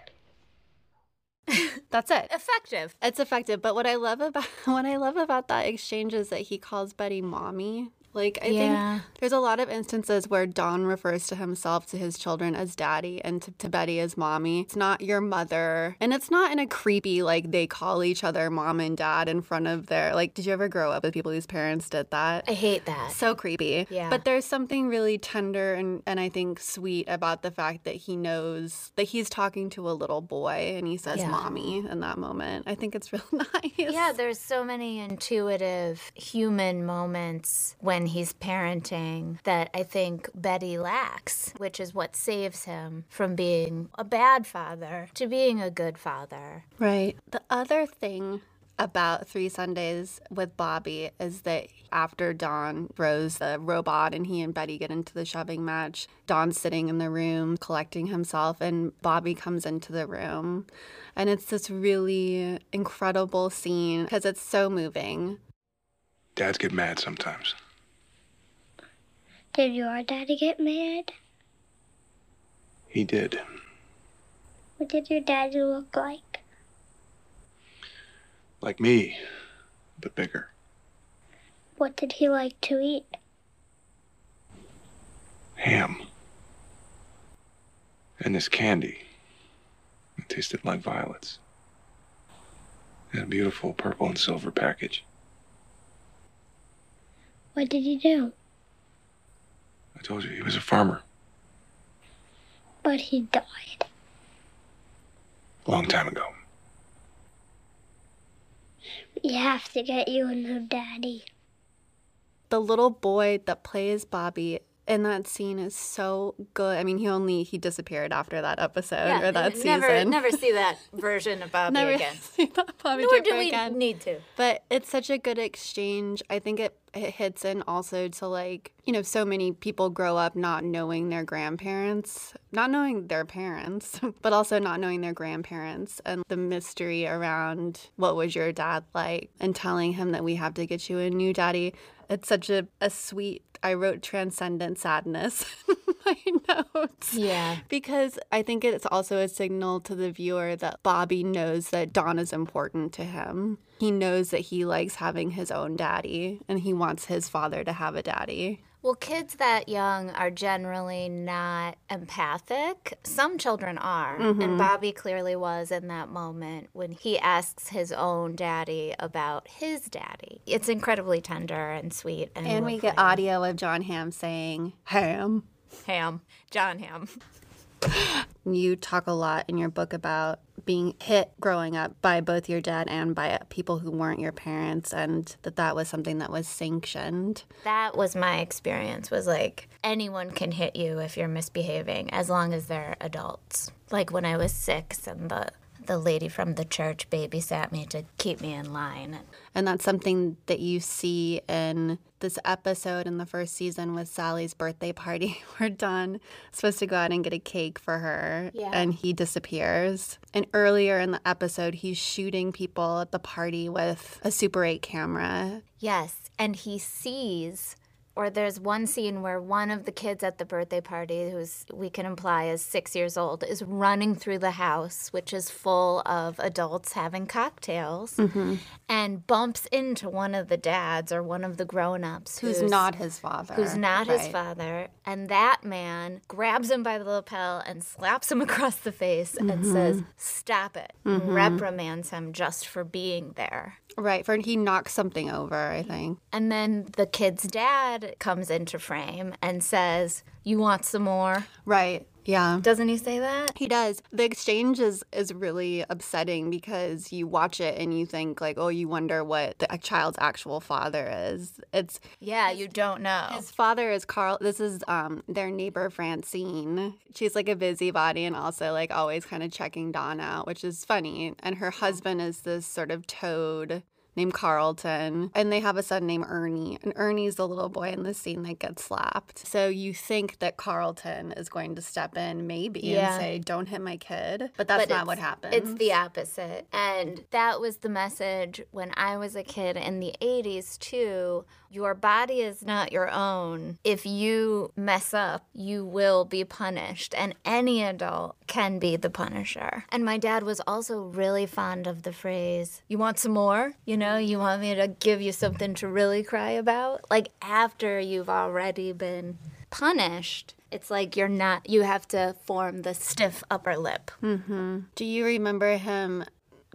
That's it. Effective. It's effective. But what I love about what I love about that exchange is that he calls Betty mommy. Like I Yeah. think there's a lot of instances where Don refers to himself to his children as daddy and to, to Betty as mommy. It's not your mother. And it's not in a creepy like they call each other mom and dad in front of their like did you ever grow up with people whose parents did that? I hate that. so creepy. Yeah. But there's something really tender and, and I think sweet about the fact that he knows that he's talking to a little boy and he says Yeah. mommy in that moment. I think it's real nice. Yeah, there's so many intuitive human moments when he's parenting that I think Betty lacks, which is what saves him from being a bad father to being a good father. Right. The other thing about Three Sundays with Bobby is that after Don throws the robot and he and Betty get into the shoving match, Don's sitting in the room collecting himself, and Bobby comes into the room. And it's this really incredible scene because it's so moving. Dads get mad sometimes. Did your daddy get mad? He did. What did your daddy look like? Like me, but bigger. What did he like to eat? Ham. And this candy. It tasted like violets. In a beautiful purple and silver package. What did he do? I told you he was a farmer. But he died. A long time ago. We have to get you a new daddy. The little boy that plays Bobby in that scene is so good. I mean, he only he disappeared after that episode Yeah, or that n- season. never, never see that version of Bobby Never again. see that Bobby Nor do we again. need to. But it's such a good exchange. I think it, it hits in also to like, you know, so many people grow up not knowing their grandparents, not knowing their parents, but also not knowing their grandparents and the mystery around what was your dad like and telling him that we have to get you a new daddy. It's such a, a sweet, I wrote transcendent sadness my notes Yeah. because I think it's also a signal to the viewer that Bobby knows that Don is important to him. He knows that he likes having his own daddy and he wants his father to have a daddy. Well, kids that young are generally not empathic. Some children are. And mm-hmm. Bobby clearly was in that moment when he asks his own daddy about his daddy. It's incredibly tender and sweet. And, And we get audio of Jon Hamm saying, Ham. Ham. Jon Hamm. You talk a lot in your book about being hit growing up by both your dad and by people who weren't your parents, and that that was something that was sanctioned. That was my experience was like anyone can hit you if you're misbehaving as long as they're adults. Like when I was 6 and the the lady from the church babysat me to keep me in line. And that's something that you see in this episode in the first season with Sally's birthday party, where Don is supposed to go out and get a cake for her Yeah. and he disappears. And earlier in the episode, he's shooting people at the party with a Super 8 camera. Yes, and he sees or there's one scene where one of the kids at the birthday party who's we can imply is 6 years old is running through the house which is full of adults having cocktails mm-hmm. and bumps into one of the dads or one of the grown-ups Who's, not his father. who's not his father. And that man grabs him by the lapel and slaps him across the face and mm-hmm. says, Stop it. Mm-hmm. and Reprimands him just for being there. Right, for he knocks something over, I think. And then the kid's dad comes into frame and says, You want some more? Right, yeah. Doesn't he say that? He does. The exchange is is really upsetting because you watch it and you think like, oh, you wonder what the child's actual father is. It's Yeah, you don't know. his father is Carl. This is um their neighbor Francine. She's like a busybody and also like always kind of checking Don out, which is funny. And her husband is this sort of toad named Carlton, and they have a son named Ernie. And Ernie's the little boy in the scene that gets slapped. So you think that Carlton is going to step in, maybe, Yeah. and say, "Don't hit my kid," but that's But not what happens. It's the opposite. And that was the message when I was a kid in the 80s, too. Your body is not your own. If you mess up, you will be punished. And any adult can be the punisher. And my dad was also really fond of the phrase, You want some more? You know, you want me to give you something to really cry about? Like after you've already been punished. It's like you're not, you have to form the stiff upper lip. Mm-hmm. Do you remember him?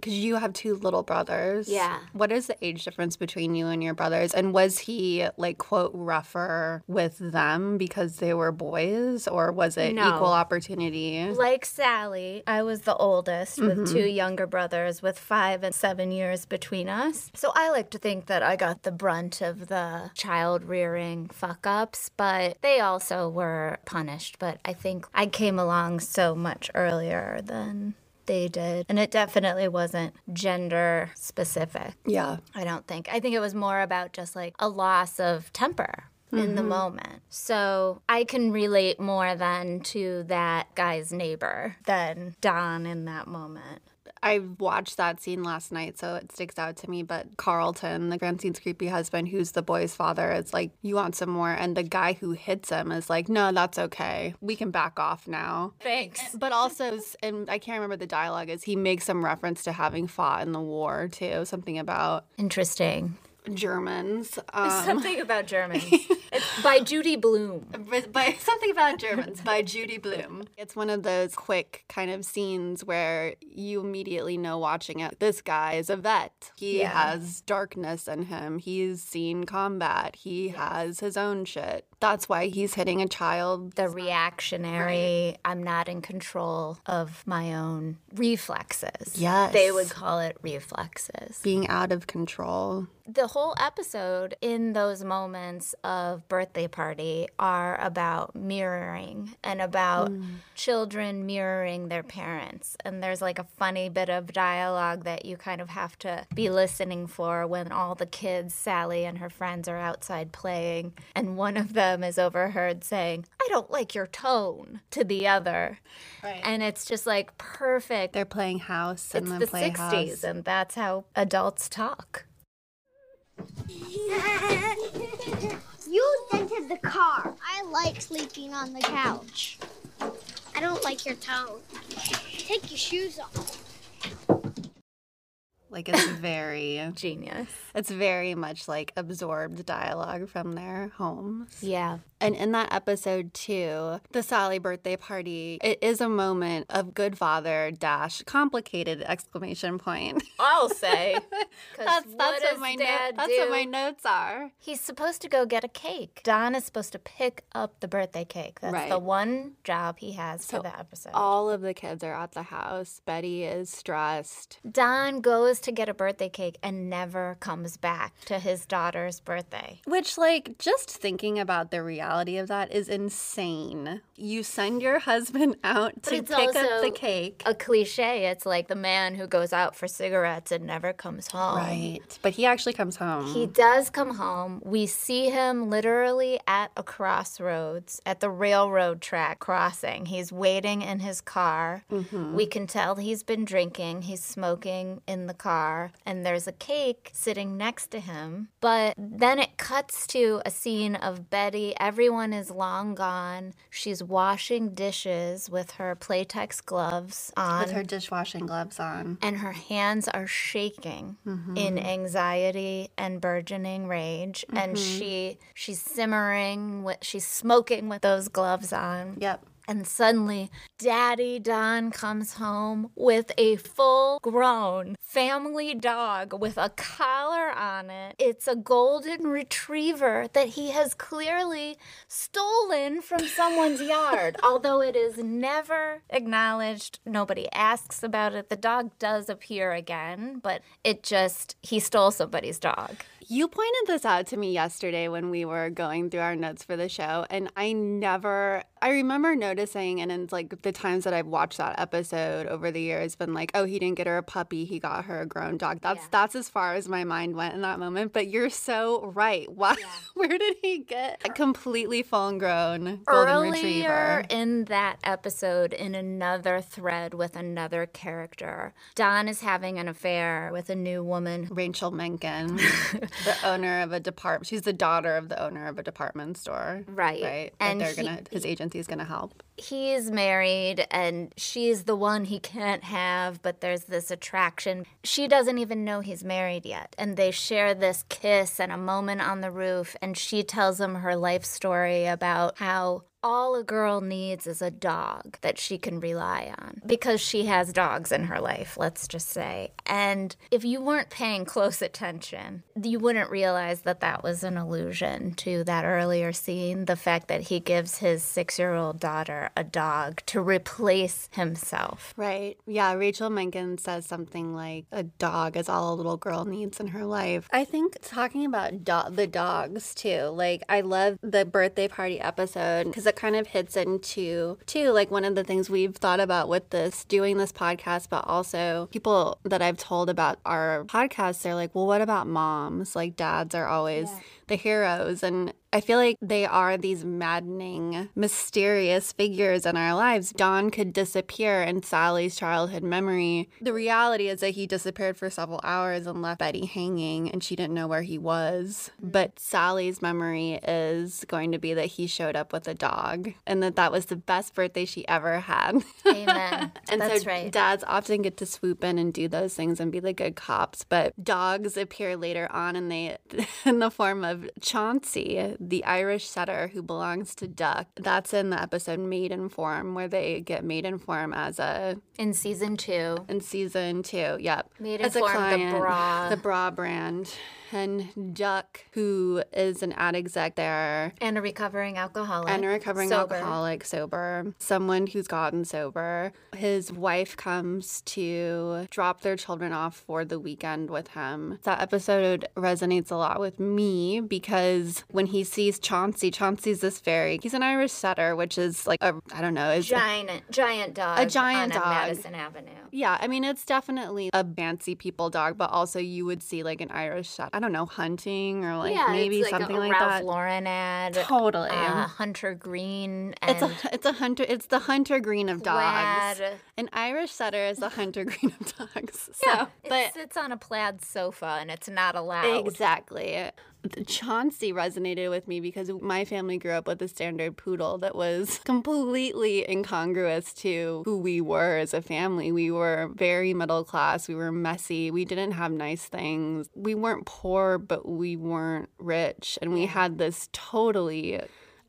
Because you have two little brothers. Yeah. What is the age difference between you and your brothers? And was he like quote rougher with them because they were boys, or was it No. equal opportunity? Like Sally, I was the oldest with Mm-hmm. two younger brothers with five and seven years between us. So I like to think that I got the brunt of the child rearing fuck ups, but they also were punished. But I think I came along so much earlier than they did. And it definitely wasn't gender specific. Yeah. I don't think. I think it was more about just like a loss of temper in the mm-hmm. moment. So I can relate more than to that guy's neighbor than Don in that moment. I watched that scene last night, so it sticks out to me. But Carlton, the Francine's creepy husband, who's the boy's father, is like, "You want some more?" And the guy who hits him is like, "No, that's okay. We can back off now." Thanks. But also, and I can't remember the dialogue, is he makes some reference to having fought in the war too, something about Interesting. Germans. Um, Something about Germans. it's by Judy Blume. By something about Germans by Judy Blume. It's one of those quick kind of scenes where you immediately know watching it. This guy is a vet. He Yeah. has darkness in him. He's seen combat. He has his own shit. That's why he's hitting a child. The reactionary, I'm not in control of my own reflexes. Yes. They would call it reflexes. Being out of control. the whole episode in those moments of birthday party are about mirroring and about Mm. children mirroring their parents. And there's like a funny bit of dialogue that you kind of have to be listening for when all the kids, Sally and her friends, are outside playing. And one of them is overheard saying, I don't like your tone to the other. Right. And it's just like perfect. They're playing house and it's then the play 60s, house. and that's how adults talk. You dented the car. I like sleeping on the couch. I don't like your tone. Take your shoes off. Like it's very Genius. it's very much like absorbed dialogue from their homes. Yeah. And in that episode too, the Sally birthday party, it is a moment of good father dash complicated exclamation point. I'll say. That's what that's does what my Dad note, that's what my notes are. He's supposed to go get a cake. Don is supposed to pick up the birthday cake. That's the one job he has So for the episode. All of the kids are at the house. Betty is stressed. Don goes to get a birthday cake and never comes back to his daughter's birthday. Which, like, just thinking about the reality of that is insane. You send your husband out to pick up the cake. A cliche. It's like the man who goes out for cigarettes and never comes home. Right. But he actually comes home. He does come home. We see him literally at a crossroads, at the railroad track crossing. He's waiting in his car. Mm-hmm. We can tell he's been drinking. He's smoking in the car, and there's a cake sitting next to him. But then it cuts to a scene of Betty. Everyone is long gone. She's washing dishes with her Playtex gloves on with her dishwashing gloves on. and her hands are shaking mm-hmm. in anxiety and burgeoning rage and mm-hmm. she she's simmering with she's smoking with those gloves on Yep. And suddenly daddy don comes home with a full grown family dog with a collar on it. It's a golden retriever that he has clearly stolen from someone's yard. Although it is never acknowledged nobody asks about it. The dog does appear again but it just he stole somebody's dog. You pointed this out to me yesterday when we were going through our notes for the show, and I never, I remember noticing, and in like the times that I've watched that episode over the years, been like, oh, he didn't get her a puppy, he got her a grown dog. That's that's as far as my mind went in that moment. But you're so right. Why? Where did he get a completely full grown golden Earlier retriever? in that episode, in another thread with another character, Don is having an affair with a new woman. Rachel Menken, the owner of a department. She's the daughter of the owner of a department store. Right. Right. And they're he- gonna his agency's gonna help. He's married and she's the one he can't have, but there's this attraction. She doesn't even know he's married yet. And they share this kiss and a moment on the roof. And she tells him her life story about how all a girl needs is a dog that she can rely on because she has dogs in her life, let's just say. And if you weren't paying close attention, you wouldn't realize that that was an allusion to that earlier scene the fact that he gives his six year old daughter a dog to replace himself. Right. Yeah. Rachel Menken says something like a dog is all a little girl needs in her life. I think talking about do- the dogs too, like I love the birthday party episode because it kind of hits into too, like one of the things we've thought about with this, doing this podcast, but also people that I've told about our podcast, they're like, well, what about moms? Like dads are always the heroes. And I feel like they are these maddening, mysterious figures in our lives. Don could disappear in Sally's childhood memory. The reality is that he disappeared for several hours and left Betty hanging, and she didn't know where he was. Mm. But Sally's memory is going to be that he showed up with a dog and that that was the best birthday she ever had. Amen. And That's so right. dads often get to swoop in and do those things and be the good cops, but dogs appear later on and they in the form of Chauncey, the Irish setter who belongs to Duck. That's in the episode Maidenform where they get Maidenform as a In season two, in season two. Yep. Maiden as a Form, the bra. the bra brand. And Duck, who is an ad exec there. And a recovering alcoholic. And a recovering Sober. alcoholic, sober. Someone who's gotten sober. His wife comes to drop their children off for the weekend with him. That episode resonates a lot with me because when he sees Chauncey, Chauncey's this very, he's an Irish setter, which is like a, I don't know, is Giant, giant dog. A giant dog on dog. Madison Avenue. Yeah, I mean it's definitely a fancy people dog, but also you would see like an Irish Shet- I don't know, hunting or like yeah, maybe like something a like Ralph that. Lauren ad. Totally. Uh, Hunter Green. And it's a it's a hunter it's the hunter green of dogs. plaid. An Irish setter is the hunter green of dogs. So, Yeah, but it sits on a plaid sofa and it's not allowed. Exactly. The Chauncey resonated with me because my family grew up with a standard poodle that was completely incongruous to who we were as a family. We were very middle class, we were messy, we didn't have nice things. We weren't poor, but we weren't rich. And we had this totally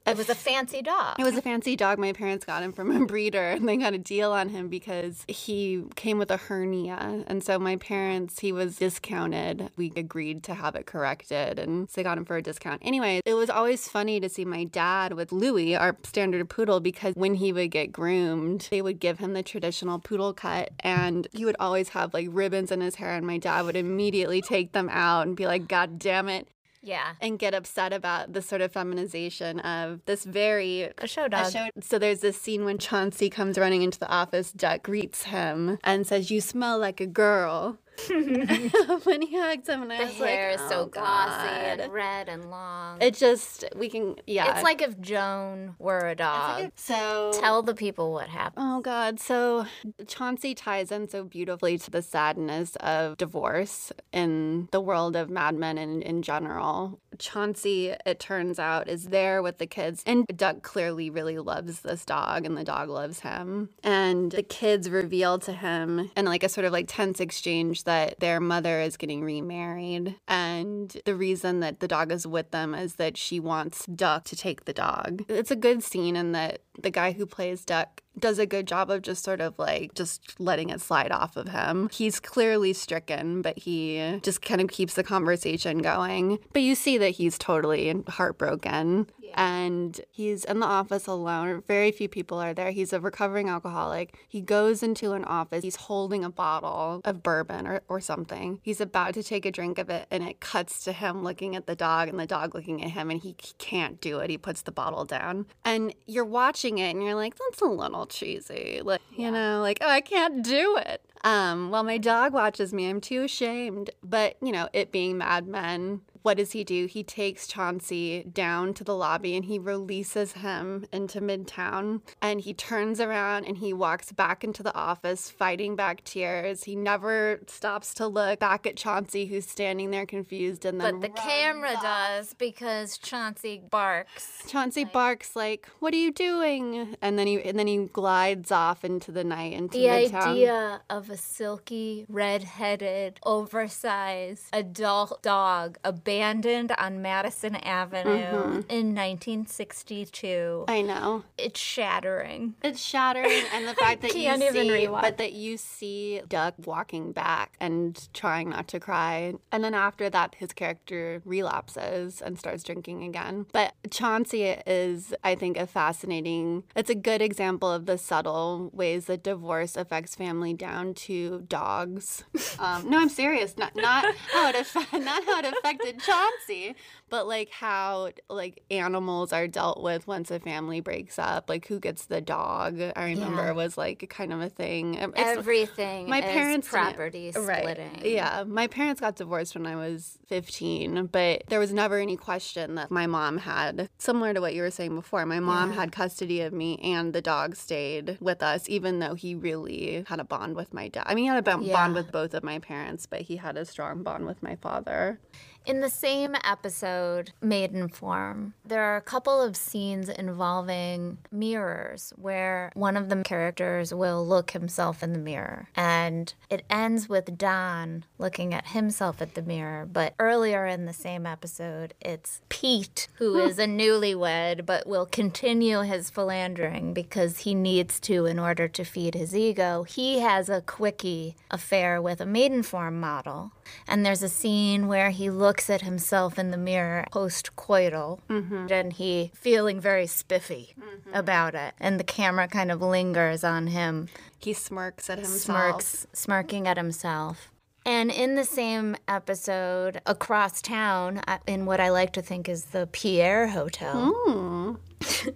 It was a fancy dog. it was a fancy dog my parents got him from a breeder, and they got a deal on him because he came with a hernia. And so my parents, he was discounted. We agreed to have it corrected, and so they got him for a discount. Anyway, it was always funny to see my dad with Louis, our standard poodle, because when he would get groomed, they would give him the traditional poodle cut, and he would always have like ribbons in his hair, and my dad would immediately take them out and be like, God damn it yeah. and get upset about the sort of feminization of this very A show dog. a show. So there's this scene when Chauncey comes running into the office. Duck greets him and says, "You smell like a girl." When he hugs him, and I The was hair like, is so "Oh, glossy God." and red and long. It just we can yeah. It's like if Joan were a dog. so Tell the people what happened. Oh God! So Chauncey ties in so beautifully to the sadness of divorce in the world of Mad Men and in general. Chauncey, it turns out, is there with the kids, and Duck clearly really loves this dog, and the dog loves him. And the kids reveal to him, in like a sort of like tense exchange, that their mother is getting remarried, and the reason that the dog is with them is that she wants Duck to take the dog. It's a good scene in that the guy who plays Duck does a good job of just sort of like just letting it slide off of him. He's clearly stricken, but he just kind of keeps the conversation going. But you see that he's totally heartbroken. And he's in the office alone. Very few people are there. He's a recovering alcoholic. He goes into an office. He's holding a bottle of bourbon or, or something. He's about to take a drink of it, and it cuts to him looking at the dog and the dog looking at him, and he, he can't do it. He puts the bottle down. And you're watching it, and you're like, that's a little cheesy. Like, you know, like, oh, I can't do it. Um, while my dog watches me, I'm too ashamed. But, you know, it being Mad Men, what does he do? He takes Chauncey down to the lobby and he releases him into Midtown. And he turns around and he walks back into the office, fighting back tears. He never stops to look back at Chauncey, who's standing there confused. And then But the camera off. does because Chauncey barks. Chauncey barks like, "What are you doing?" And then he and then he glides off into the night into The Midtown. idea of a silky, red-headed, oversized adult dog abandoned on Madison Avenue in 1962. I know. It's shattering. It's shattering, and the fact that you even see, but that you see Duck walking back and trying not to cry, and then after that, his character relapses and starts drinking again. But Chauncey is, I think, a fascinating. It's a good example of the subtle ways that divorce affects family down to dogs. Um, no, I'm serious. Not not how it affect, not how it affected Chauncey, but like how like animals are dealt with once a family breaks up. Like who gets the dog? I remember Yeah. was like kind of a thing. It's- Everything my is parents property Right. splitting. Yeah. My parents got divorced when I was 15, but there was never any question that my mom had, similar to what you were saying before, my mom Yeah. had custody of me and the dog stayed with us, even though he really had a bond with my dad. I mean, he had a bo- Yeah. bond with both of my parents, but he had a strong bond with my father. In the same episode, Maiden Form, there are a couple of scenes involving mirrors where one of the characters will look himself in the mirror. And it ends with Don looking at himself at the mirror. But earlier in the same episode, it's Pete, who is a newlywed but will continue his philandering because he needs to in order to feed his ego. He has a quickie affair with a Maidenform model. And there's a scene where he looks at himself in the mirror post coital and he feeling very spiffy about it. And the camera kind of lingers on him He smirks at himself. smirks, smirking at himself. And in the same episode, across town, uh, in what I like to think is the Pierre Hotel, Hmm.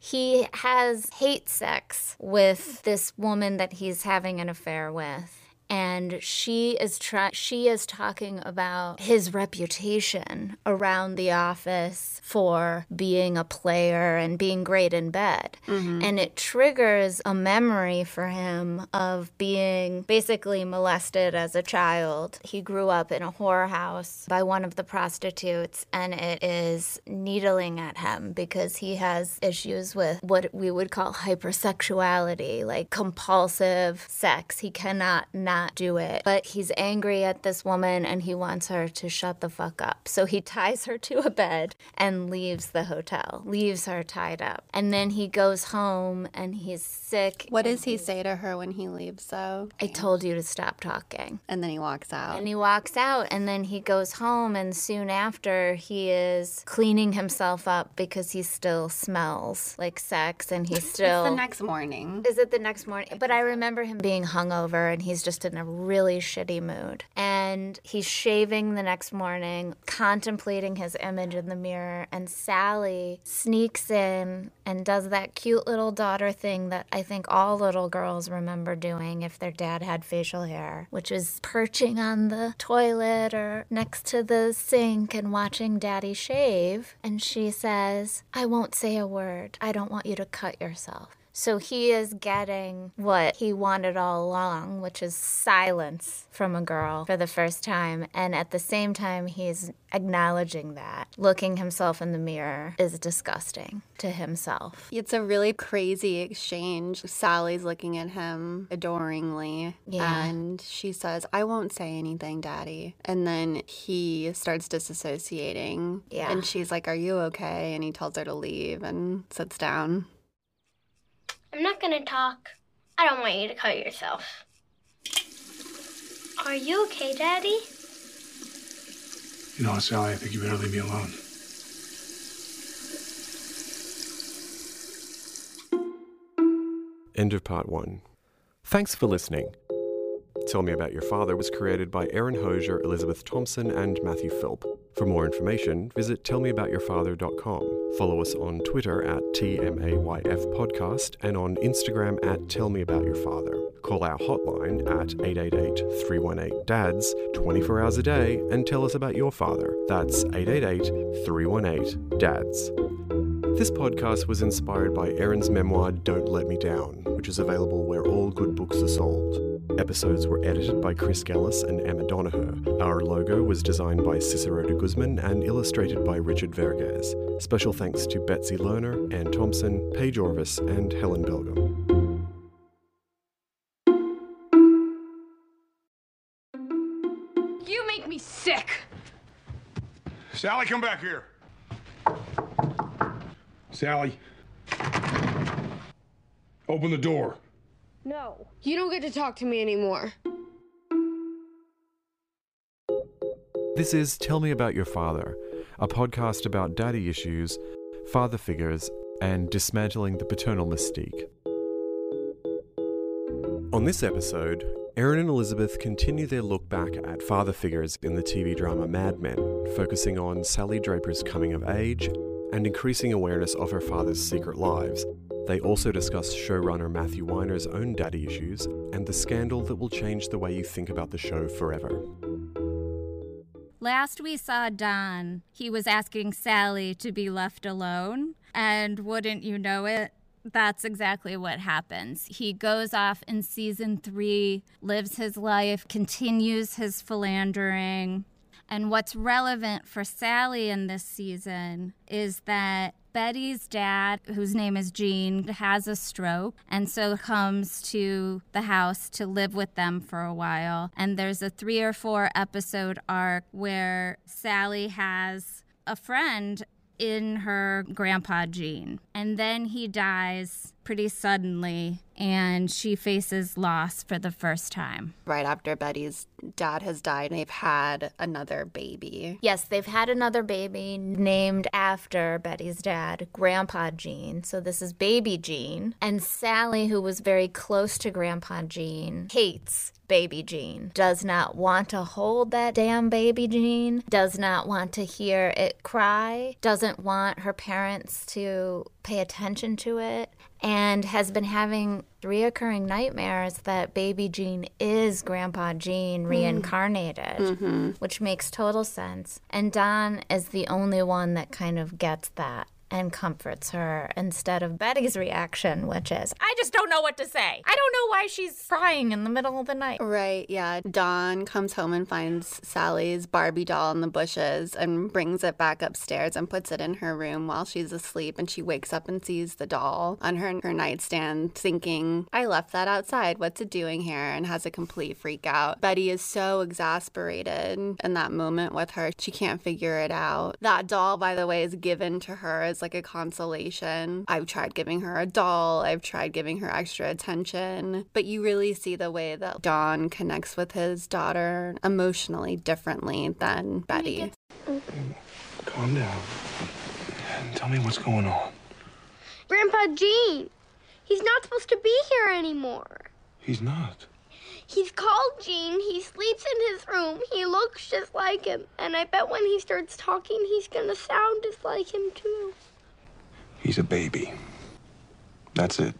he has hate sex with this woman that he's having an affair with. And she is she is talking about his reputation around the office for being a player and being great in bed. Mm-hmm. And it triggers a memory for him of being basically molested as a child. He grew up in a whorehouse by one of the prostitutes, and it is needling at him because he has issues with what we would call hypersexuality, like compulsive sex. He cannot not do it. But he's angry at this woman and he wants her to shut the fuck up. So he ties her to a bed and leaves the hotel, leaves her tied up. And then he goes home and he's sick. What does he say to her when he leaves, though? I told you to stop talking. And then he walks out. And he walks out, and then he goes home, and soon after, he is cleaning himself up because he still smells like sex, and he's still. It's the next morning. Is it the next morning? But I remember him being hungover and he's just in a really shitty mood. And he's shaving the next morning, contemplating his image in the mirror. And Sally sneaks in and does that cute little daughter thing that I think all little girls remember doing if their dad had facial hair, which is perching on the toilet or next to the sink and watching daddy shave. And she says, I won't say a word. I don't want you to cut yourself. So he is getting what he wanted all along, which is silence from a girl for the first time. And at the same time, he's acknowledging that. Looking himself in the mirror is disgusting to himself. It's a really crazy exchange. Sally's looking at him adoringly. Yeah. And she says, I won't say anything, Daddy. And then he starts disassociating. Yeah. And she's like, Are you okay? And he tells her to leave and sits down. I'm not gonna talk. I don't want you to cut yourself. Are you okay, Daddy? You know, Sally, I think you better leave me alone. End of part one. Thanks for listening. Tell Me About Your Father was created by Erin Hosier, Elizabeth Thompson, and Matthew Philp. For more information, visit tellmeaboutyourfather.com. Follow us on Twitter at TMAYF Podcast and on Instagram at Tell Me About Your Father. Call our hotline at 888 318 DADS 24 hours a day and tell us about your father. That's 888 318 DADS. This podcast was inspired by Erin's memoir Don't Let Me Down, which is available where all good books are sold. Episodes were edited by Chris Gellis and Emma Donaher. Our logo was designed by Cicero de Guzman and illustrated by Richard Verges. Special thanks to Betsy Lerner, Ann Thompson, Paige Orvis, and Helen Belgum. You make me sick. Sally, come back here. Sally. Open the door. No. You don't get to talk to me anymore. This is Tell Me About Your Father, a podcast about daddy issues, father figures, and dismantling the paternal mystique. On this episode, Erin and Elizabeth continue their look back at father figures in the TV drama Mad Men, focusing on Sally Draper's coming of age and increasing awareness of her father's secret lives. They also discuss showrunner Matthew Weiner's own daddy issues and the scandal that will change the way you think about the show forever. Last we saw Don, he was asking Sally to be left alone. And wouldn't you know it, that's exactly what happens. He goes off in season three, lives his life, continues his philandering. And what's relevant for Sally in this season is that Betty's dad, whose name is Gene, has a stroke and so comes to the house to live with them for a while. And there's a three or four episode arc where Sally has a friend in her grandpa Gene. And then he dies pretty suddenly and she faces loss for the first time. Right after Betty's dad has died, they've had another baby. Yes, they've had another baby named after Betty's dad, Grandpa Gene. So this is baby Gene. And Sally, who was very close to Grandpa Gene, hates baby Gene, does not want to hold that damn baby Gene, does not want to hear it cry, doesn't want her parents to pay attention to it, and has been having reoccurring nightmares that baby Gene is Grandpa Gene reincarnated, Mm-hmm. which makes total sense. And Don is the only one that kind of gets that and comforts her instead of Betty's reaction, which is, I just don't know what to say. I don't know why she's crying in the middle of the night. Right, yeah. Don comes home and finds Sally's Barbie doll in the bushes and brings it back upstairs and puts it in her room while she's asleep. And she wakes up and sees the doll on her, her nightstand, thinking, I left that outside. What's it doing here? And has a complete freak out. Betty is so exasperated in that moment with her. She can't figure it out. That doll, by the way, is given to her as like a consolation. I've tried giving her a doll, I've tried giving her extra attention, but you really see the way that Don connects with his daughter emotionally differently than Betty. Calm down. And tell me what's going on. Grandpa Gene. He's not supposed to be here anymore. He's not. He's called Gene. He sleeps in his room. He looks just like him. And I bet when he starts talking, he's gonna sound just like him, too. He's a baby. That's it.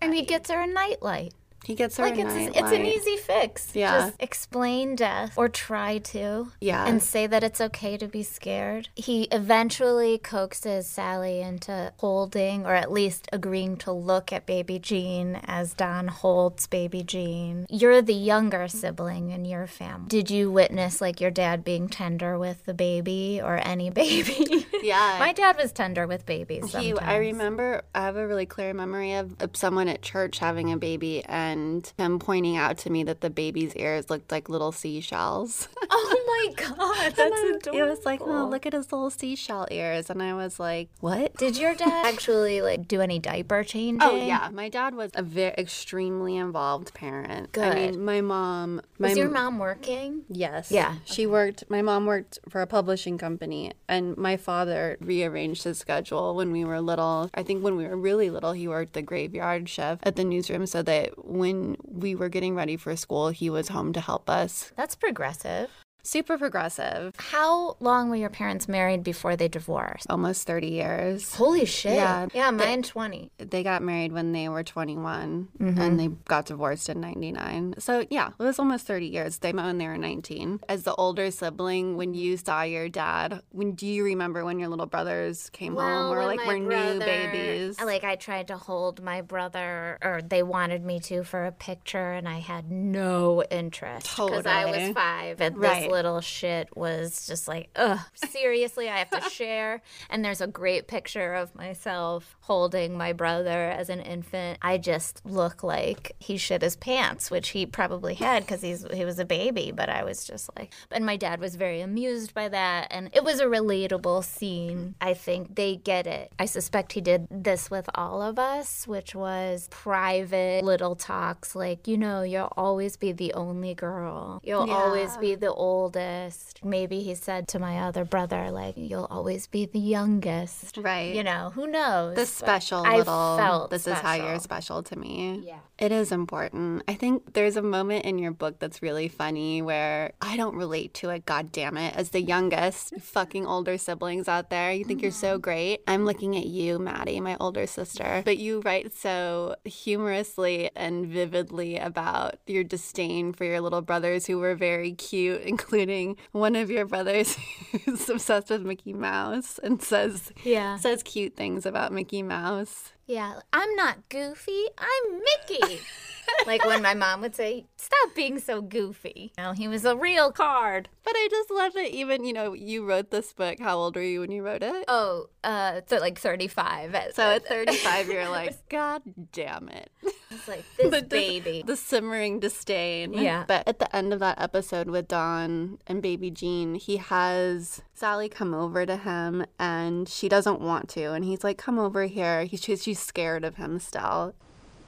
And he gets her a nightlight. He gets her Like it's it's an easy fix. Yeah. Just explain death or try to. Yeah. And say that it's okay to be scared. He eventually coaxes Sally into holding or at least agreeing to look at baby Gene as Don holds baby Gene. You're the younger sibling in your family. Did you witness like your dad being tender with the baby or any baby? Yeah. My dad was tender with babies. He, I remember, I have a really clear memory of someone at church having a baby and him pointing out to me that the baby's ears looked like little seashells. Oh my god, that's adorable. It was like, oh, look at his little seashell ears. And I was like, what? Did your dad actually like do any diaper changing? Oh yeah, my dad was a very extremely involved parent. Good. I mean, my mom. My Was your mom working? Yes. Yeah, She worked. My mom worked for a publishing company, and my father rearranged his schedule when we were little. I think when we were really little, he worked the graveyard shift at the newsroom, so that when we were getting ready for school, he was home to help us. That's progressive. Super progressive. How long were your parents married before they divorced? Almost 30 years. Holy shit. Yeah. Yeah, They- mine 20. They got married when they were 21 Mhm. and they got divorced in 99. So, yeah, it was almost 30 years. They met when they were 19. As the older sibling, when you saw your dad, when do you remember when your little brothers came home or like were new babies? Like I tried to hold my brother, or they wanted me to for a picture, and I had no interest because I was five, and Right. this little shit was just like, ugh, seriously, I have to share. And there's a great picture of myself holding my brother as an infant. I just look like he shit his pants, which he probably had because he's he was a baby. But I was just like, and my dad was very amused by that, and it was a relatable scene. I think they get it. I suspect he did this with all of us, which was private little talks like, you know, you'll always be the only girl. You'll always be the oldest. Maybe he said to my other brother, like, you'll always be the youngest. Right. You know, who knows? the But special I little felt this is how you're special. special to me. Yeah. It is important. I think there's a moment in your book that's really funny where I don't relate to it, god damn it. As the youngest, fucking older siblings out there, you think you're so mm-hmm. great. I'm looking at you, Maddie, my older sister. But you write so humorously and vividly about your disdain for your little brothers who were very cute, including one of your brothers who's obsessed with Mickey Mouse and says Yeah. says cute things about Mickey Mouse. Yeah, I'm not goofy. I'm Mickey. like when my mom would say, "Stop being so goofy." You know, he was a real card. But I just love it. Even you know, you wrote this book. How old were you when you wrote it? Oh, uh, th- like 35. At, So at 35, you're like, God damn it. It's like this The baby. The simmering disdain. Yeah. But at the end of that episode with Don and baby Gene, he has Sally come over to him and she doesn't want to. And he's like, come over here. He's, she's, she's scared of him still.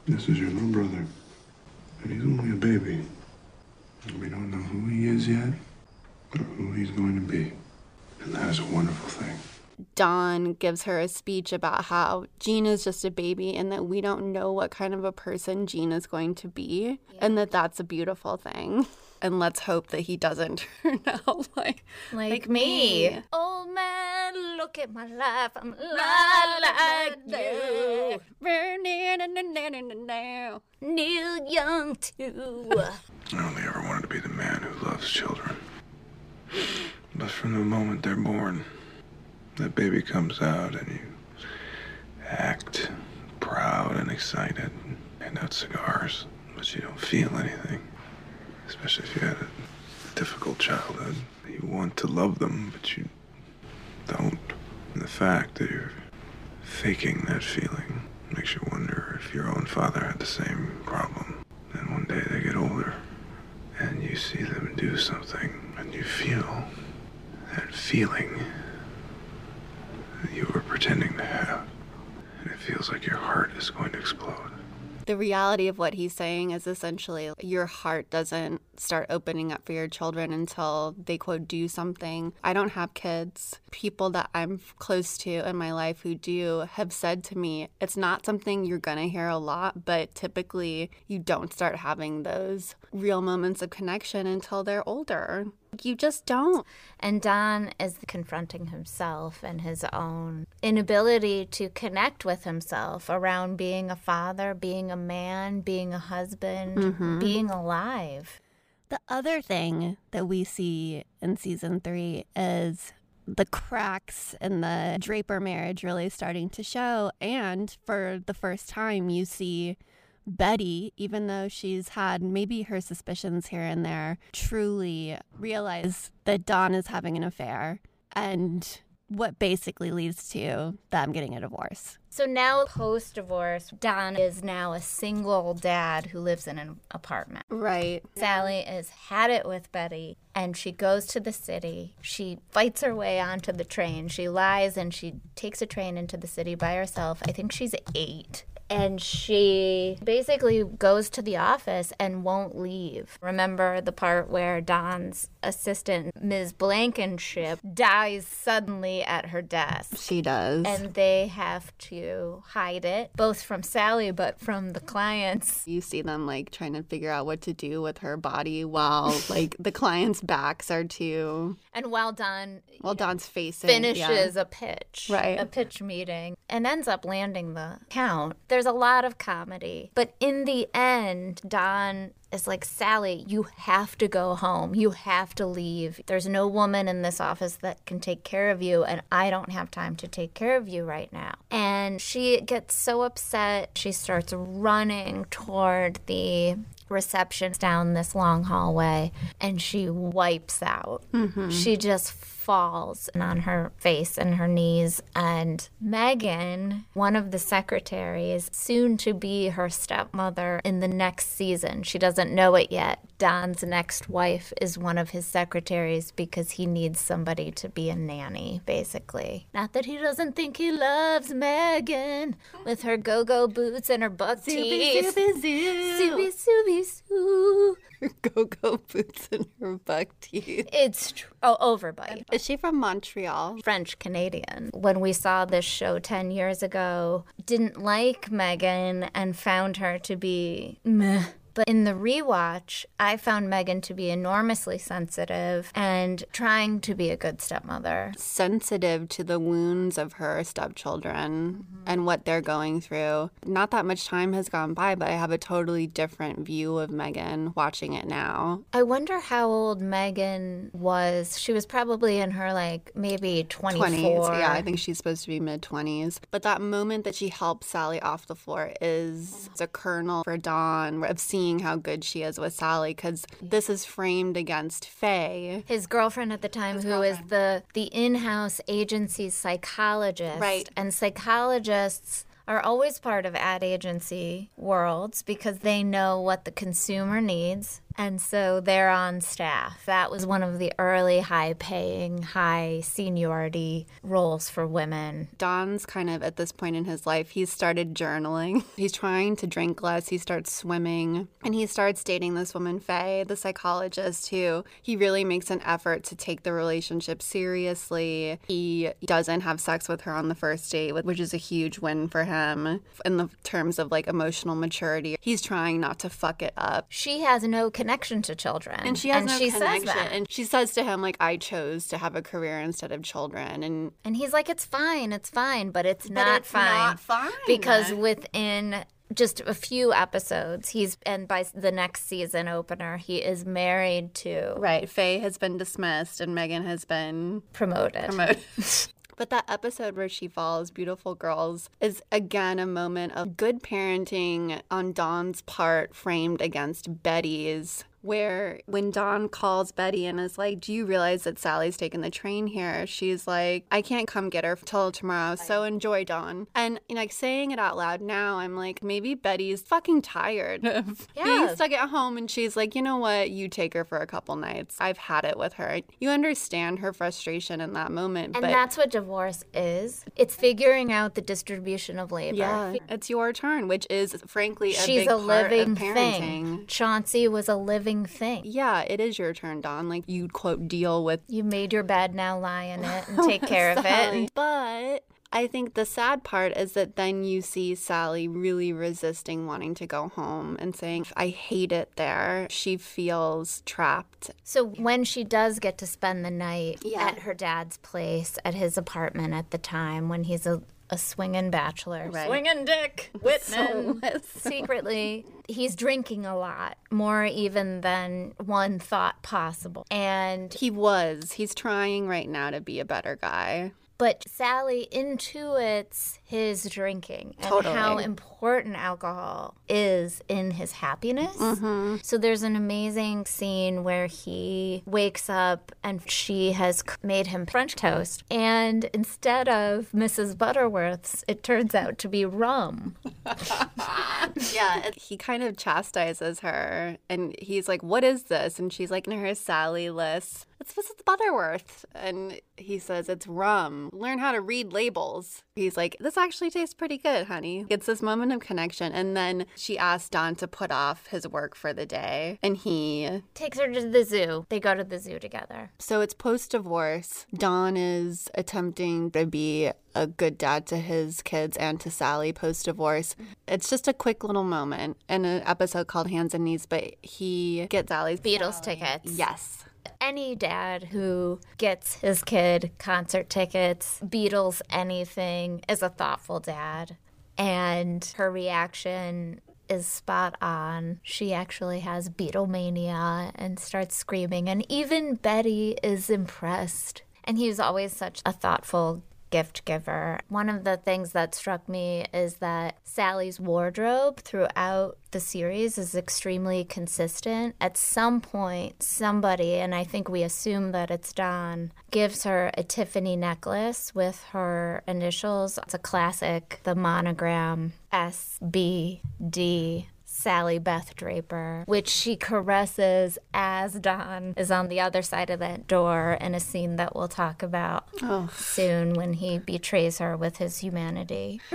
This is your little brother. And he's only a baby. And we don't know who he is yet, or who he's going to be. And that is a wonderful thing. Don gives her a speech about how Gene is just a baby and that we don't know what kind of a person Gene is going to be, and that that's a beautiful thing. And let's hope that he doesn't turn out like Like, me. Old man, look at my life. I'm not like you. Neil Young, too. I only ever wanted to be the man who loves children. But from the moment they're born, that baby comes out and you act proud and excited, hand out cigars, but you don't feel anything. Especially if you had a difficult childhood. You want to love them, but you don't. And the fact that you're faking that feeling makes you wonder if your own father had the same problem. Then one day they get older and you see them do something and you feel that feeling that you were pretending to have. And it feels like your heart is going to explode. The reality of what he's saying is essentially your heart doesn't start opening up for your children until they quote do something. I don't have kids. People that I'm close to in my life who do have said to me, it's not something you're going to hear a lot, but typically you don't start having those real moments of connection until they're older. You just don't. And Don is confronting himself and his own inability to connect with himself around being a father, being a man, being a husband, Mhm. being alive. The other thing that we see in season three is the cracks in the Draper marriage really starting to show. And for the first time, you see Betty, even though she's had maybe her suspicions here and there, truly realize that Don is having an affair. And what basically leads to them getting a divorce. So now, post divorce, Don is now a single dad who lives in an apartment. Right. Sally has had it with Betty and she goes to the city. She fights her way onto the train. She lies and she takes a train into the city by herself. I think she's eight. And she basically goes to the office and won't leave. Remember the part where Don's assistant, Ms. Blankenship, dies suddenly at her desk? She does. And they have to hide it, both from Sally, but from the clients. You see them like trying to figure out what to do with her body while like the clients' backs are to And while Don while Don's facing finishes yeah. a pitch, Right. a pitch meeting, and ends up landing the count. There's a lot of comedy, but in the end, Don is like, Sally, you have to go home. You have to leave. There's no woman in this office that can take care of you, and I don't have time to take care of you right now. And she gets so upset. She starts running toward the reception down this long hallway, and she wipes out. Mhm. She just falls on her face and her knees. And Megan, one of the secretaries, soon to be her stepmother in the next season, she doesn't know it yet. Don's next wife is one of his secretaries because he needs somebody to be a nanny, basically. Not that he doesn't think he loves Megan with her go go boots and her buck teeth. Zooby, zooby, zoo. Her go-go boots and her buck teeth. It's tr- oh, overbite. Is she from Montreal? French Canadian. When we saw this show 10 years ago, didn't like Megan and found her to be meh. But in the rewatch, I found Megan to be enormously sensitive and trying to be a good stepmother. Sensitive to the wounds of her stepchildren mm-hmm. and what they're going through. Not that much time has gone by, but I have a totally different view of Megan watching it now. I wonder how old Megan was. She was probably in her like maybe 24. 20s. Yeah, I think she's supposed to be mid 20s. But that moment that she helps Sally off the floor is a kernel for Don of seeing how good she is with Sally because this is framed against Faye. his girlfriend at the time who is the the in-house agency's psychologist Right. and psychologists are always part of ad agency worlds because they know what the consumer needs And so they're on staff. That was one of the early high paying, high seniority roles for women. Don's kind of at this point in his life, he's started journaling. He's trying to drink less. He starts swimming and he starts dating this woman, Faye, the psychologist, who he really makes an effort to take the relationship seriously. He doesn't have sex with her on the first date, which is a huge win for him in the terms of like emotional maturity. He's trying not to fuck it up. She has no connection to children. And she has and no she connection. Says that. And she says to him, like, I chose to have a career instead of children. And And he's like, it's fine, it's fine, but it's But not it's fine. not fine. Because within just a few episodes, he's, and by the next season opener, he is married to right, Faye has been dismissed and Megan has been promoted. promoted. But that episode where she falls, Beautiful Girls, is again a moment of good parenting on Don's part, framed against Betty's. Where when Don calls Betty and is like, Do you realize that Sally's taking the train here? She's like, I can't come get her till tomorrow, so enjoy Don. And you know, like saying it out loud now, I'm like, maybe Betty's fucking tired of being Yeah. stuck at home. And she's like, You know what? You take her for a couple nights. I've had it with her. You understand her frustration in that moment. And that's what divorce is. It's figuring out the distribution of labor. yeah, it's your turn, which is frankly a She's big a part of living parenting. thing. Chauncey was a living thing. Yeah, it is your turn, Don. Like you quote deal with You made your bed, now lie in it and take care of it. But I think the sad part is that then you see Sally really resisting wanting to go home and saying, I hate it there. She feels trapped. So when she does get to spend the night Yeah. at her dad's place, at his apartment at the time, when he's a, a swinging bachelor, Right. swinging Dick Whitman, So- secretly, he's drinking a lot, more even than one thought possible. And He was. He's trying right now to be a better guy. But Sally intuits his drinking and Totally. how important alcohol is in his happiness. Mm-hmm. So there's an amazing scene where he wakes up and she has made him French toast. And instead of Mrs. Butterworth's, it turns out to be rum. Yeah, he kind of chastises her, and he's like, "What is this?" And she's like, "In her Sally list, it's Mrs. Butterworth." And he says, "It's rum. Learn how to read labels." He's like, "This actually tastes pretty good, honey." It's this moment of connection, and then she asks Don to put off his work for the day, and he Takes her to the zoo. They go to the zoo together. so it's post divorce. Don is attempting to be a good dad to his kids and to Sally post divorce. It's just a quick little moment in an episode called Hands and Knees, but he gets Sally's Beatles tickets. Yes. Any dad who gets his kid concert tickets, Beatles, anything, is a thoughtful dad. And her reaction is spot on. She actually has Beatlemania and starts screaming. And even Betty is impressed. And he was always such a thoughtful gift giver. One of the things that struck me is that Sally's wardrobe throughout the series is extremely consistent. At some point, somebody, and I think we assume that it's Don, gives her a Tiffany necklace with her initials. It's a classic, the monogram SBD. Sally Beth Draper, which she caresses as Don is on the other side of that door in a scene that we'll talk about Oh. soon when he betrays her with his humanity.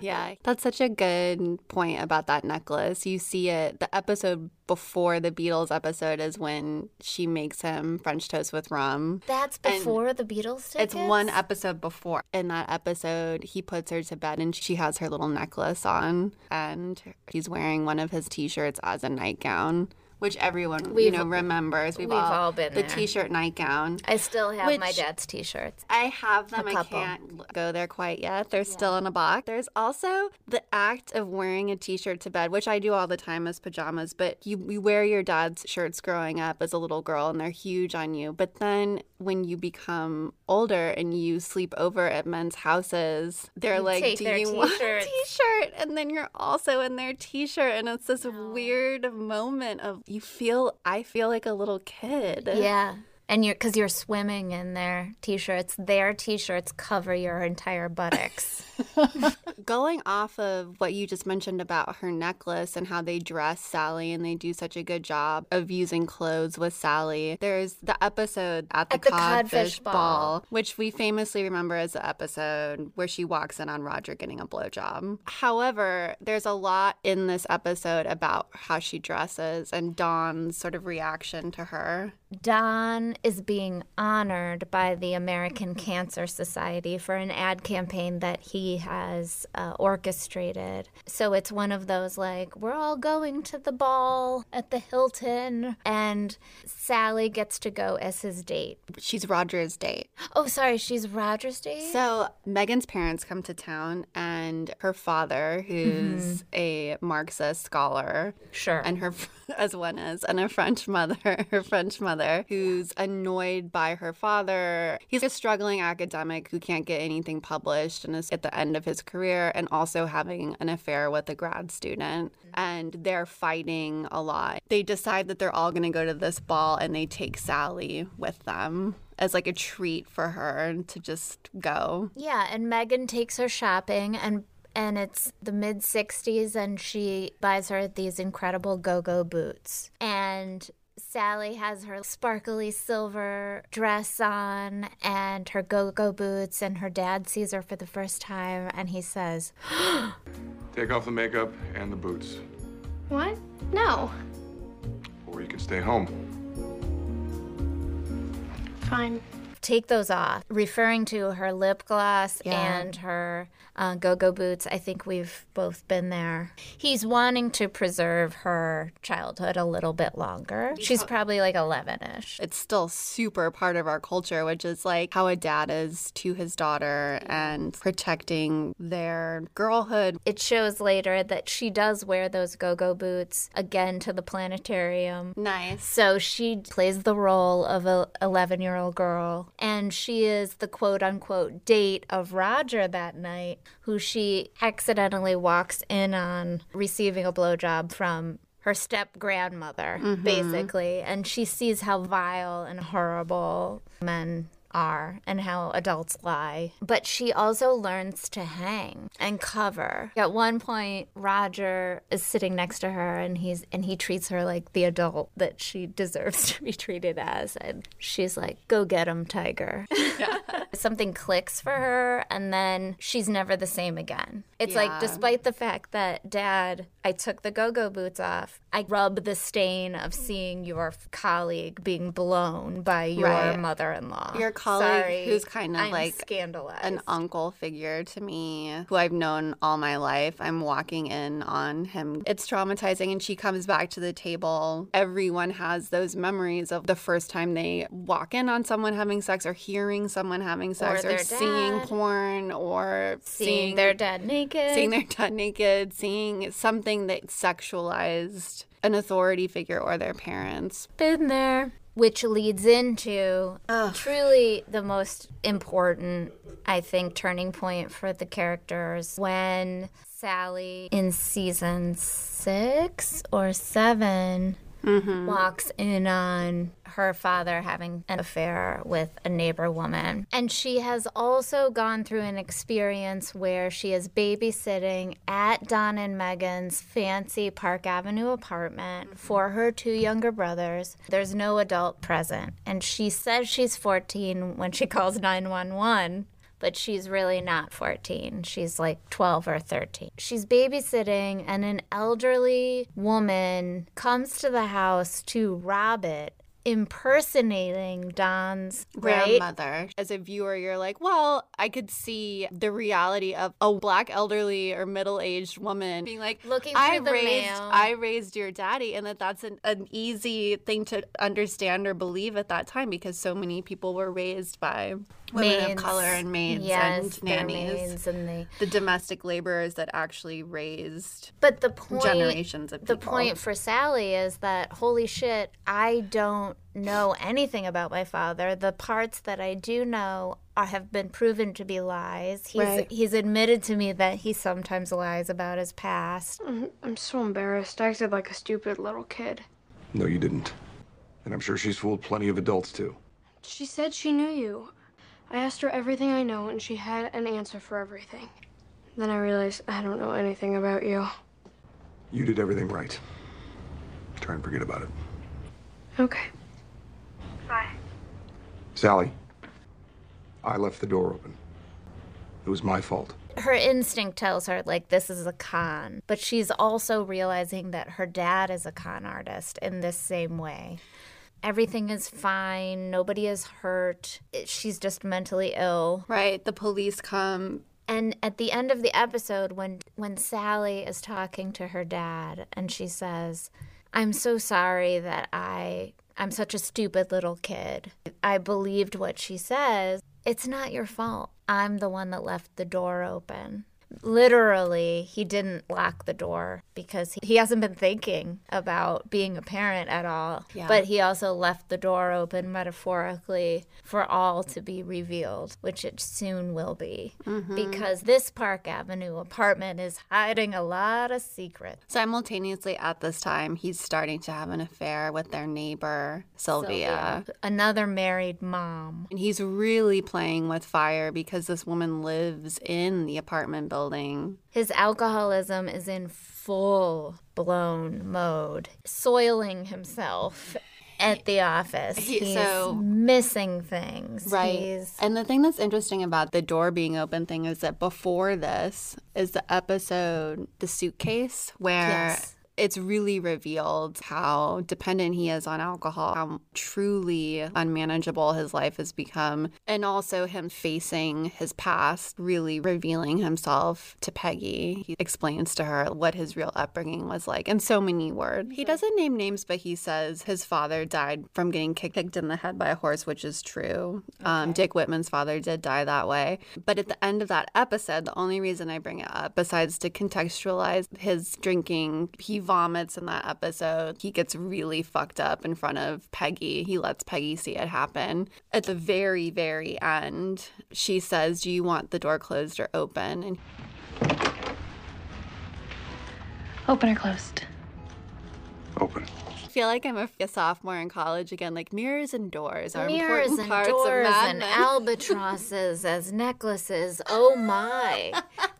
Yeah. That's such a good point about that necklace. You see it, the episode before the Beatles episode is when she makes him French toast with rum. That's And before the Beatles tickets? It's one episode before. In that episode, he puts her to bed and she has her little necklace on, and he's wearing one of his T-shirts as a nightgown, which everyone you We've- know remembers. We've, we've all been the there. T-shirt nightgown. I still have my dad's t-shirts. I have them. I can't go there quite yet. They're still in a box. There's also the act of wearing a t-shirt to bed, which I do all the time as pajamas. But you, you wear your dad's shirts growing up as a little girl, and they're huge on you. But then when you become older and you sleep over at men's houses, they're You like, "Do their you want a t-shirts." t-shirt?" And then you're also in their t-shirt, and it's this weird moment of you feel. I feel like a little kid. Yeah. And you're because you're swimming in their t-shirts. Their t-shirts cover your entire buttocks. Going off of what you just mentioned about her necklace and how they dress Sally and they do such a good job of using clothes with Sally, there's the episode at the, At the codfish, Codfish ball. Ball. which we famously remember as the episode where she walks in on Roger getting a blowjob. However, there's a lot in this episode about how she dresses and Don's sort of reaction to her. Don is being honored by the American Cancer Society for an ad campaign that he has uh, orchestrated. So it's one of those like, we're all going to the ball at the Hilton, and Sally gets to go as his date. She's Roger's date. Oh, sorry, she's Roger's date? So Megan's parents come to town, and her father, who's a Marxist scholar, sure, and her as one is, and a French mother, her French mother, who's annoyed by her father. He's a struggling academic who can't get anything published and is at the end of his career, and also having an affair with a grad student. Mm-hmm. And they're fighting a lot. They decide that they're all going to go to this ball, and they take Sally with them as like a treat for her to just go. Yeah, and Megan takes her shopping and and it's the mid 60s and she buys her these incredible go-go boots. And Sally has her sparkly silver dress on and her go-go boots and her dad sees her for the first time and he says, Take off the makeup and the boots, What? No. or you can stay home. Fine. take those off, referring to her lip gloss Yeah. and her uh, go-go boots. I think we've both been there. He's wanting to preserve her childhood a little bit longer. She's probably like 11ish. It's still super part of our culture, which is like how a dad is to his daughter and protecting their girlhood. It shows later that she does wear those go-go boots again to the planetarium. Nice. So she plays the role of a 11-year-old girl and she is the quote-unquote date of Roger that night who she accidentally walks in on receiving a blowjob from her step grandmother, Mhm. basically. And she sees how vile and horrible men are and how adults lie. But she also learns to hang and cover. At one point, Roger is sitting next to her and he's and he treats her like the adult that she deserves to be treated as. And she's like, Go get him, tiger. Something clicks for her and then she's never the same again. It's Yeah. like despite the fact that dad, I took the go-go boots off, I rub the stain of seeing your colleague being blown by your Right. mother-in-law. Your colleague, Sorry, who's kind of I'm like scandalized. an uncle figure to me, who I've known all my life. I'm walking in on him. It's traumatizing. And she comes back to the table. Everyone has those memories of the first time they walk in on someone having sex or hearing someone having sex or, their seeing dad. porn or seeing their dad naked. Seeing their dad naked, seeing something that sexualized an authority figure or their parents. been there. Which leads into truly the most important, I think, turning point for the characters when Sally in season six or 7 walks in on her father having an affair with a neighbor woman. And she has also gone through an experience where she is babysitting at Don and Megan's fancy Park Avenue apartment mm-hmm. for her two younger brothers. There's no adult present. And she says she's 14 when she calls 911 but she's really not 14. She's like 12 or 13. She's babysitting, and an elderly woman comes to the house to rob it, impersonating Don's right? grandmother. As a viewer, you're like, well, I could see the reality of a black elderly or middle aged woman being like, Looking I raised, mail. I raised your daddy, and that that's an, an easy thing to understand or believe at that time because so many people were raised by women of color and maids Yes, and nannies. maids and they the domestic laborers that actually raised But the point, generations of people the people. point for Sally is that holy shit, I don't know anything about my father. The parts that I do know are, have been proven to be lies. He's Right. he's admitted to me that he sometimes lies about his past. I'm, I'm so embarrassed. I acted like a stupid little kid. No, you didn't. And I'm sure she's fooled plenty of adults too. She said she knew you. I asked her everything I know, and she had an answer for everything. Then I realized I don't know anything about you. You did everything right. Try and forget about it. Okay. Bye. Sally, I left the door open. It was my fault. her instinct tells her like this is a con but she's also realizing that her dad is a con artist in this same way everything is fine nobody is hurt she's just mentally ill Right. The police come. and at the end of the episode when when Sally is talking to her dad and she says I'm so sorry that I I'm such a stupid little kid. I believed what she says. It's not your fault. I'm the one that left the door open. Literally, he didn't lock the door because he- hasn't been thinking about being a parent at all. Yeah. But he also left the door open metaphorically for all to be revealed, which it soon will be. Mm-hmm. Because this Park Avenue apartment is hiding a lot of secrets. Simultaneously at this time, he's starting to have an affair with their neighbor, Sylvia. Another married mom. And he's really playing with fire because this woman lives in the apartment building. His alcoholism is in full blown mode, soiling himself at the office. He- He's so- missing things. Right. He's- And the thing that's interesting about the door being open thing is that before this is the episode The Suitcase, where Yes. It's really revealed how dependent he is on alcohol, how truly unmanageable his life has become, and also him facing his past, really revealing himself to Peggy. He explains to her what his real upbringing was like in so many words. He doesn't name names, but he says his father died from getting kicked in the head by a horse, which is true. Um, Dick Whitman's father did die that way. But at the end of that episode, the only reason I bring it up, besides to contextualize his drinking, he vomits in that episode. He gets really fucked up in front of Peggy. He lets Peggy see it happen. At the very, very end, she says, Do you want the door closed or open? And Open or closed? Open. I feel like I'm a, a sophomore in college again. Like mirrors and doors are Mirrors important and parts doors of Mad and Men. albatrosses as necklaces. Oh my!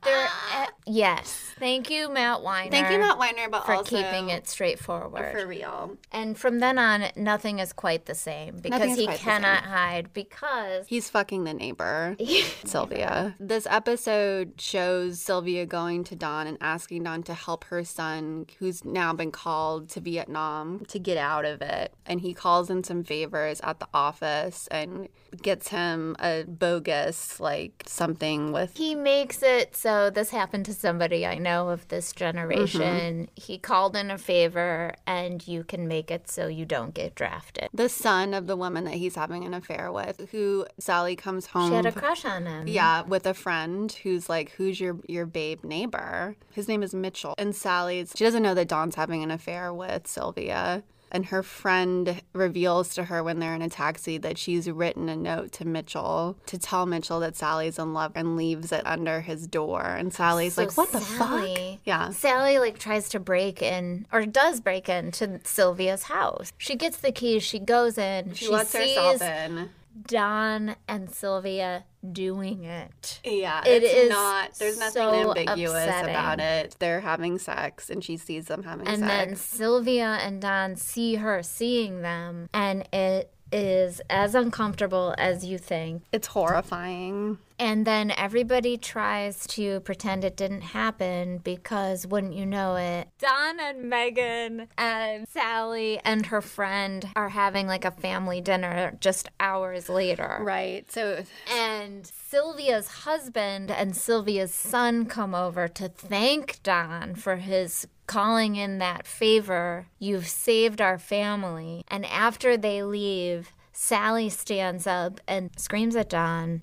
They're e- yes. Thank you, Matt Weiner. Thank you, Matt Weiner, but for keeping it straightforward. for real. And from then on, nothing is quite the same because he cannot hide because He's fucking the neighbor, Sylvia. This episode shows Sylvia going to Don and asking Don to help her son, who's now been called to Vietnam, to get out of it. And he calls in some favors at the office and gets him a bogus, like something with. he makes it so this happened to somebody I know of this generation. Mm-hmm. He called in a favor, and you can make it so you don't get drafted. The son of the woman that he's having an affair with, who Sally comes home. She had a crush on him. Yeah, with a friend who's like, "Who's your your babe neighbor?" His name is Mitchell, and Sally's. She doesn't know that Don's having an affair with Sylvia, and her friend reveals to her when they're in a taxi that she's written a note to Mitchell to tell Mitchell that Sally's in love, and leaves it under his door. And Sally's So like, "What the fuck?" Yeah. Sally like tries to break in or does break into Sylvia's house. She gets the keys, she goes in, She, she, lets sees herself in. Don and Sylvia doing it. Yeah, It it's is not. There's nothing so ambiguous upsetting. about it. They're having sex, and she sees them having And sex. And then Sylvia and Don see her seeing them and it is as uncomfortable as you think. it's horrifying. And then everybody tries to pretend it didn't happen because, wouldn't you know it, Don and Megan and Sally and her friend are having like a family dinner just hours later. Right. So And Sylvia's husband and Sylvia's son come over to thank Don for his calling in that favor. You've saved our family. And after they leave, Sally stands up and screams at Don.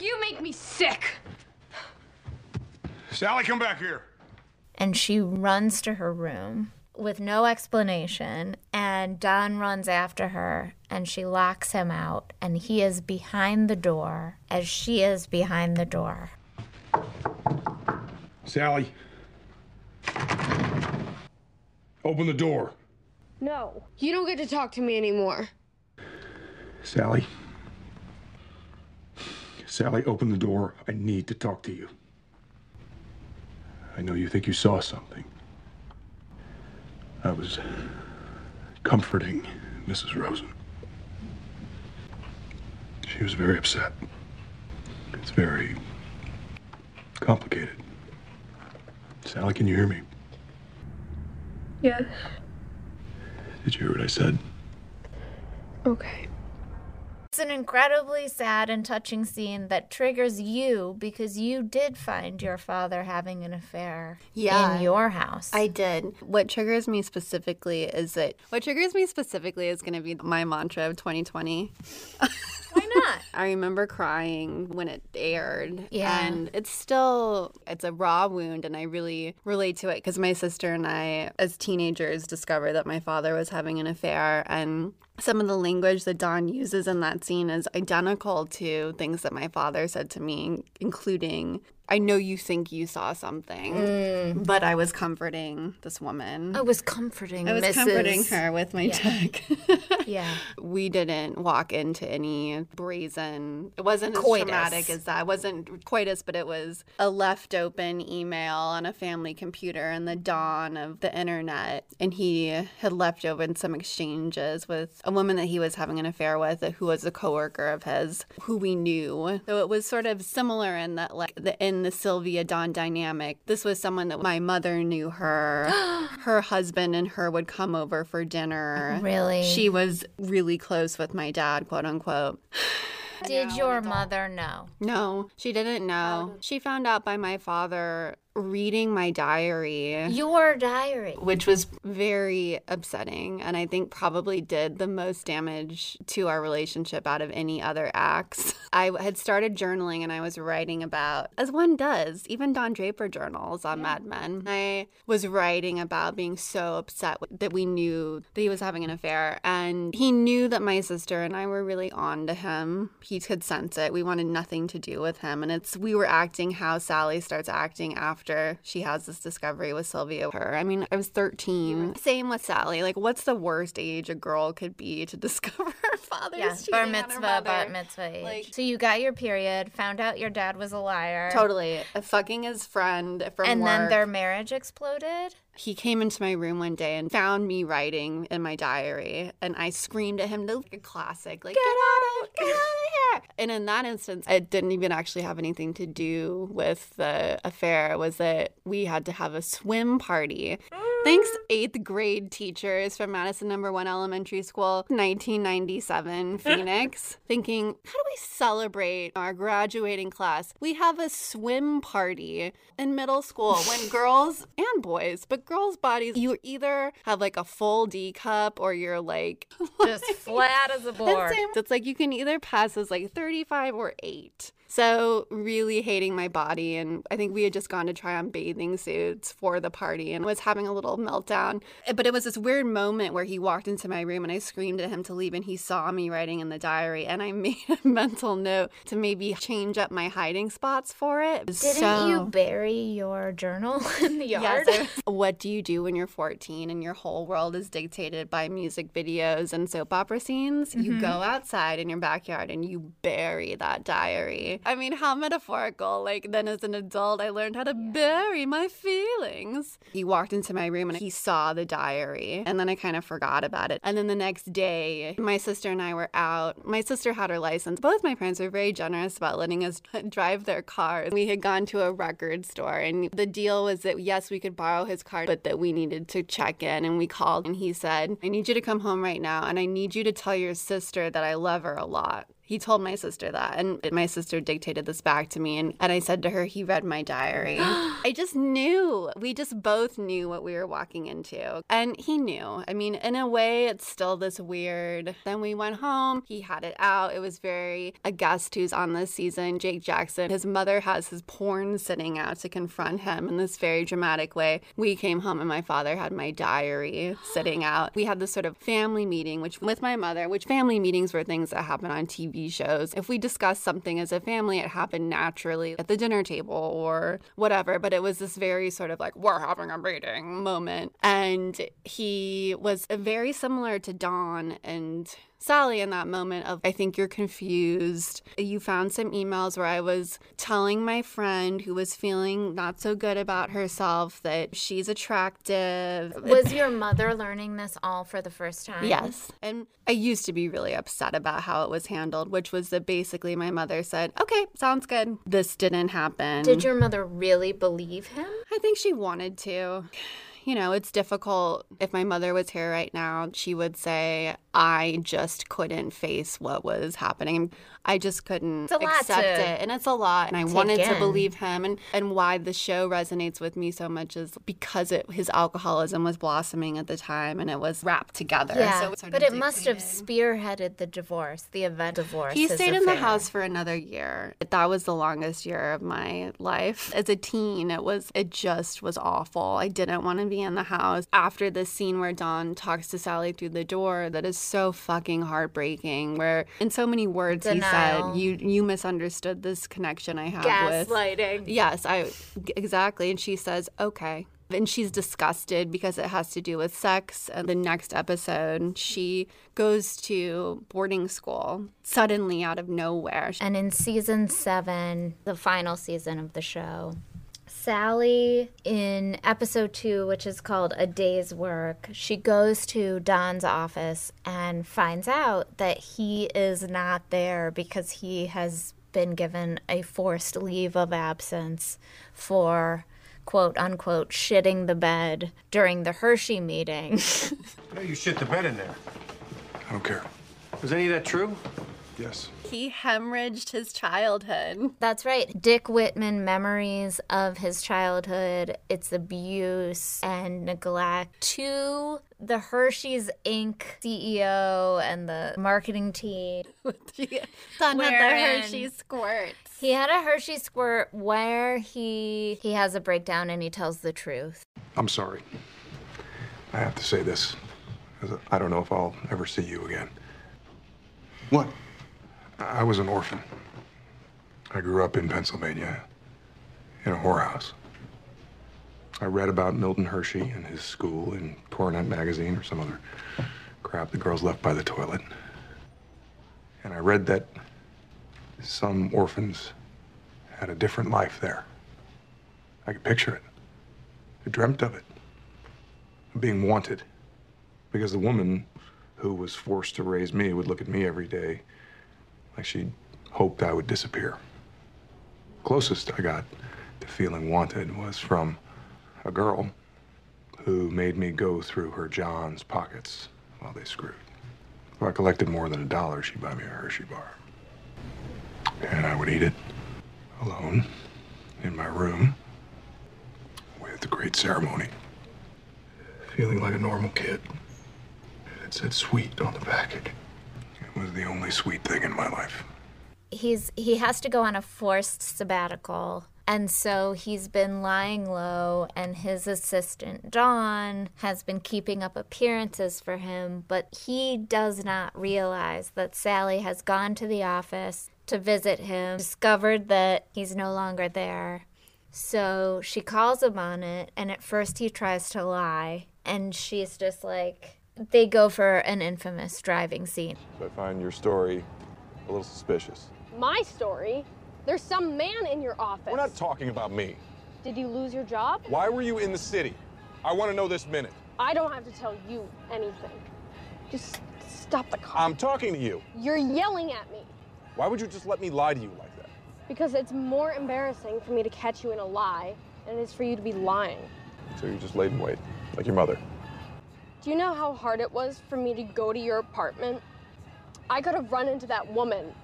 You make me sick. Sally, come back here. and she runs to her room with no explanation and Don runs after her and she locks him out and he is behind the door as she is behind the door. Sally. Open the door. No, you don't get to talk to me anymore. Sally, Sally, open the door. I need to talk to you. I know you think you saw something. I was comforting Mrs. Rosen. She was very upset. It's very complicated. Sally, can you hear me? Yes. Did you hear what I said? Okay. It's an incredibly sad and touching scene that triggers you because you did find your father having an affair Yeah. in your house. I did. What triggers me specifically is that what triggers me specifically is going to be my mantra of 2020. Why not? I remember crying when it aired. Yeah. And it's still, it's a raw wound, and I really relate to it because my sister and I, as teenagers, discovered that my father was having an affair. And some of the language that Don uses in that scene is identical to things that my father said to me, including, I know you think you saw something, mm. but I was comforting this woman. I was comforting I was Mrs. comforting her with my Yeah. tech. Yeah. we didn't walk into any brazen it wasn't as Coitus. traumatic as that it wasn't coitus but it was a left open email on a family computer in the dawn of the internet and he had left open some exchanges with a woman that he was having an affair with who was a coworker of his who we knew so it was sort of similar in that like the in the sylvia Don dynamic this was someone that my mother knew her her husband and her would come over for dinner Really? she was really close with my dad, quote unquote. Did your mother know? No, she didn't know. She found out by my father reading my diary. Your diary. Which was very upsetting, and I think probably did the most damage to our relationship out of any other acts. I had started journaling and I was writing about, as one does, even Don Draper journals on Mad Men. I was writing about being so upset that we knew that he was having an affair, and he knew that my sister and I were really on to him. He could sense it. We wanted nothing to do with him, and it's we were acting how Sally starts acting after she has this discovery with Sylvia. Her, I mean, I was 13. Same with Sally. Like, what's the worst age a girl could be to discover her father's Yeah, bar on her mitzvah, bat mitzvah age. Like- so you got your period, found out your dad was a liar. Totally. Fucking his friend from And work. then their marriage exploded? He came into my room one day and found me writing in my diary, and I screamed at him, like a classic, like, get, out of, get out of here. And in that instance, it didn't even actually have anything to do with the affair. It was that we had to have a swim party. Mm. Thanks, eighth grade teachers from Madison Number One Elementary School, 1997, Phoenix, thinking, how do we celebrate our graduating class? We have a swim party in middle school when girls and boys, but girls' bodies, you either have like a full D cup or you're like Just flat as a board. It's, it's like you can either pass as like 35 or 8. So, really hating my body. And I think we had just gone to try on bathing suits for the party and was having a little meltdown. But it was this weird moment where he walked into my room and I screamed at him to leave. And he saw me writing in the diary. And I made a mental note to maybe change up my hiding spots for it. Didn't you bury your journal in the yard? Yes, what do you do when you're 14 and your whole world is dictated by music videos and soap opera scenes? You Mhm. go outside in your backyard and you bury that diary. I mean, how metaphorical. Like, then as an adult, I learned how to bury my feelings. He walked into my room and he saw the diary, and then I kind of forgot about it. And then the next day, my sister and I were out. My sister had her license. Both my parents were very generous about letting us drive their cars. We had gone to a record store, and the deal was that yes, we could borrow his car, but that we needed to check in. And we called, and he said, I need you to come home right now, and I need you to tell your sister that I love her a lot. He told my sister that, and my sister dictated this back to me. And, and I said to her, He read my diary. I just knew. We just both knew what we were walking into. And he knew. I mean, in a way, it's still this weird. Then we went home. He had it out. It was very a guest who's on this season, Jake Jackson. His mother has his porn sitting out to confront him in this very dramatic way. We came home, and my father had my diary sitting out. We had this sort of family meeting, which with my mother, which family meetings were things that happen on TV shows. If we discussed something as a family, it happened naturally at the dinner table or whatever. But it was this very sort of like, we're having a meeting moment. And he was very similar to Don and Sally in that moment of, I think you're confused. You found some emails where I was telling my friend who was feeling not so good about herself that she's attractive. Was your mother learning this all for the first time? Yes. And I used to be really upset about how it was handled, which was that basically my mother said, okay, sounds good. This didn't happen. Did your mother really believe him? I think she wanted to you know, it's difficult. If my mother was here right now, she would say, I just couldn't face what was happening. I just couldn't accept it. And it's a lot. And I wanted to believe him. And, and why the show resonates with me so much is because it, his alcoholism was blossoming at the time and it was wrapped together. Yeah, So sort but it must have spearheaded the divorce, the event divorce. He stayed in the house for another year. That was the longest year of my life. As a teen, it was it just was awful. I didn't want to be in the house. After the scene where Don talks to Sally through the door, that is so fucking heartbreaking. Where in so many words he Denial. Said, "You you misunderstood this connection I have with." Gaslighting. Yes, I exactly. And she says, "Okay." And she's disgusted because it has to do with sex. And the next episode, she goes to boarding school suddenly out of nowhere. And in season seven, the final season of the show, Sally, in episode two, which is called A Day's Work, she goes to Don's office and finds out that he is not there because he has been given a forced leave of absence for quote unquote shitting the bed during the Hershey meeting. No, you shit the bed in there. I don't care. Is any of that true? Yes. He hemorrhaged his childhood. That's right. Dick Whitman memories of his childhood, its abuse and neglect to the Hershey's Inc. CEO and the marketing team. Don had the Hershey squirt. He had a Hershey squirt where he he has a breakdown and he tells the truth. I'm sorry. I have to say this. I don't know if I'll ever see you again. What? I was an orphan. I grew up in Pennsylvania in a whorehouse. I read about Milton Hershey and his school in Coronet magazine or some other crap the girls left by the toilet. And I read that some orphans had a different life there. I could picture it. I dreamt of it. Of being wanted. Because the woman who was forced to raise me would look at me every day like she hoped I would disappear. Closest I got to feeling wanted was from a girl who made me go through her John's pockets while they screwed. If I collected more than a dollar, she'd buy me a Hershey bar. And I would eat it alone in my room with the great ceremony, feeling like a normal kid. It said sweet on the package. Was the only sweet thing in my life. he's he has to go on a forced sabbatical and so he's been lying low and his assistant Dawn has been keeping up appearances for him but he does not realize that Sally has gone to the office to visit him discovered that he's no longer there so she calls him on it and at first he tries to lie and she's just like they go for an infamous driving scene So I find your story a little suspicious. My story? There's some man in your office. We're not talking about me. Did you lose your job? Why were you in the city? I want to know this minute. I don't have to tell you anything. Just stop the car. I'm talking to you. You're yelling at me Why would you just let me lie to you like that? because it's more embarrassing for me to catch you in a lie than it is for you to be lying. So you just laid in wait, like your mother. Do you know how hard it was for me to go to your apartment? I could have run into that woman.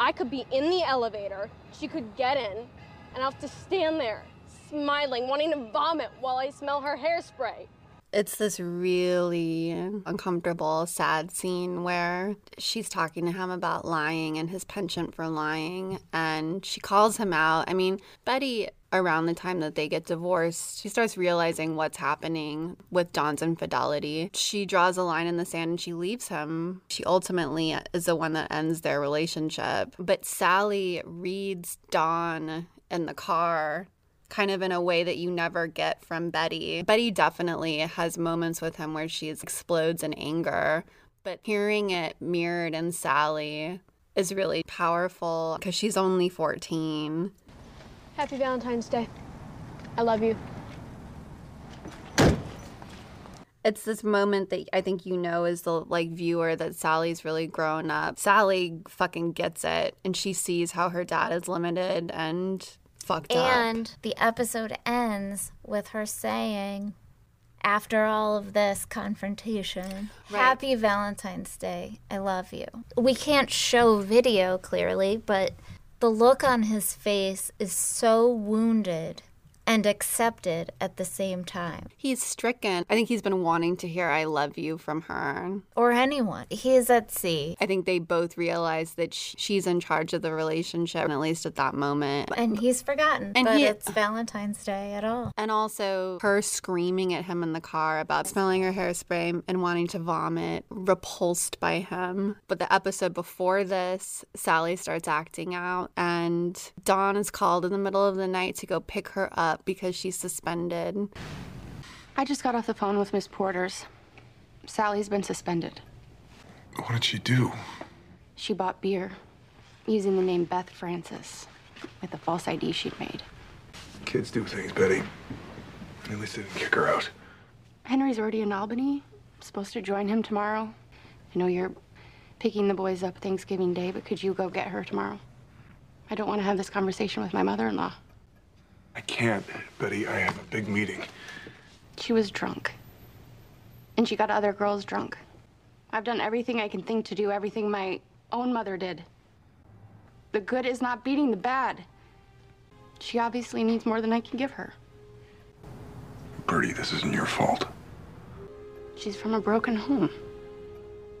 I could be in the elevator, she could get in, and I'll have to stand there, smiling, wanting to vomit while I smell her hairspray. It's this really uncomfortable, sad scene where she's talking to him about lying and his penchant for lying, and she calls him out. I mean, Betty, around the time that they get divorced, she starts realizing what's happening with Don's infidelity. She draws a line in the sand and she leaves him. She ultimately is the one that ends their relationship. But Sally reads Don in the car kind of in a way that you never get from Betty. Betty definitely has moments with him where she explodes in anger, But hearing it mirrored in Sally is really powerful because she's only 14. Happy Valentine's Day. I love you. It's this moment that I think you know as the like viewer that Sally's really grown up. Sally fucking gets it and she sees how her dad is limited and fucked up. And the episode ends with her saying, after all of this confrontation, Right. happy Valentine's Day. I love you. We can't show video clearly, but the look on his face is so wounded and accepted at the same time. He's stricken. I think he's been wanting to hear I love you from her. Or anyone. He is at sea. I think they both realize that she's in charge of the relationship, at least at that moment. And he's forgotten And that he- it's Valentine's Day at all. And also her screaming at him in the car about smelling her hairspray and wanting to vomit, repulsed by him. But the episode before this, Sally starts acting out, and Don is called in the middle of the night to go pick her up because she's suspended. I just got off the phone with Miss Porter's. Sally's been suspended. What did she do? She bought beer using the name Beth Francis with a false ID she'd made. Kids do things, Betty. At least they didn't kick her out. Henry's already in Albany. I'm supposed to join him tomorrow. I know you're picking the boys up Thanksgiving Day, but could you go get her tomorrow? I don't want to have this conversation with my mother in law. I can't, Betty. I have a big meeting. She was drunk. And she got other girls drunk. I've done everything I can think to do everything my own mother did. The good is not beating the bad. She obviously needs more than I can give her. Birdie, this isn't your fault. She's from a broken home.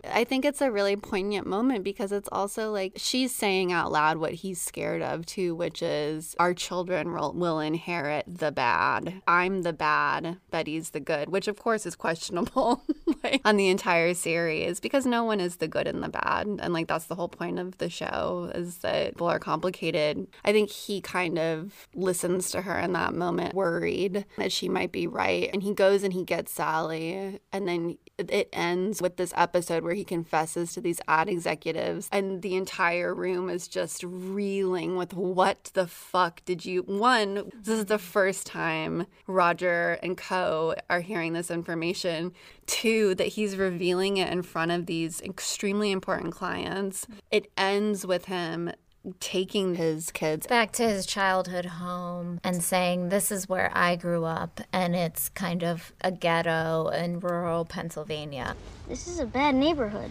I think it's a really poignant moment because it's also like she's saying out loud what he's scared of too, which is our children will, will inherit the bad. I'm the bad, Betty's the good, which of course is questionable like, on the entire series because no one is the good and the bad. And like that's the whole point of the show is that people are complicated. I think he kind of listens to her in that moment, worried that she might be right. And he goes and he gets Sally. And then it ends with this episode where he confesses to these ad executives and the entire room is just reeling with what the fuck did you one this is the first time roger and co are hearing this information. Two that he's revealing it in front of these extremely important clients. It ends with him taking his kids back to his childhood home and saying, This is where I grew up, and it's kind of a ghetto in rural Pennsylvania. This is a bad neighborhood.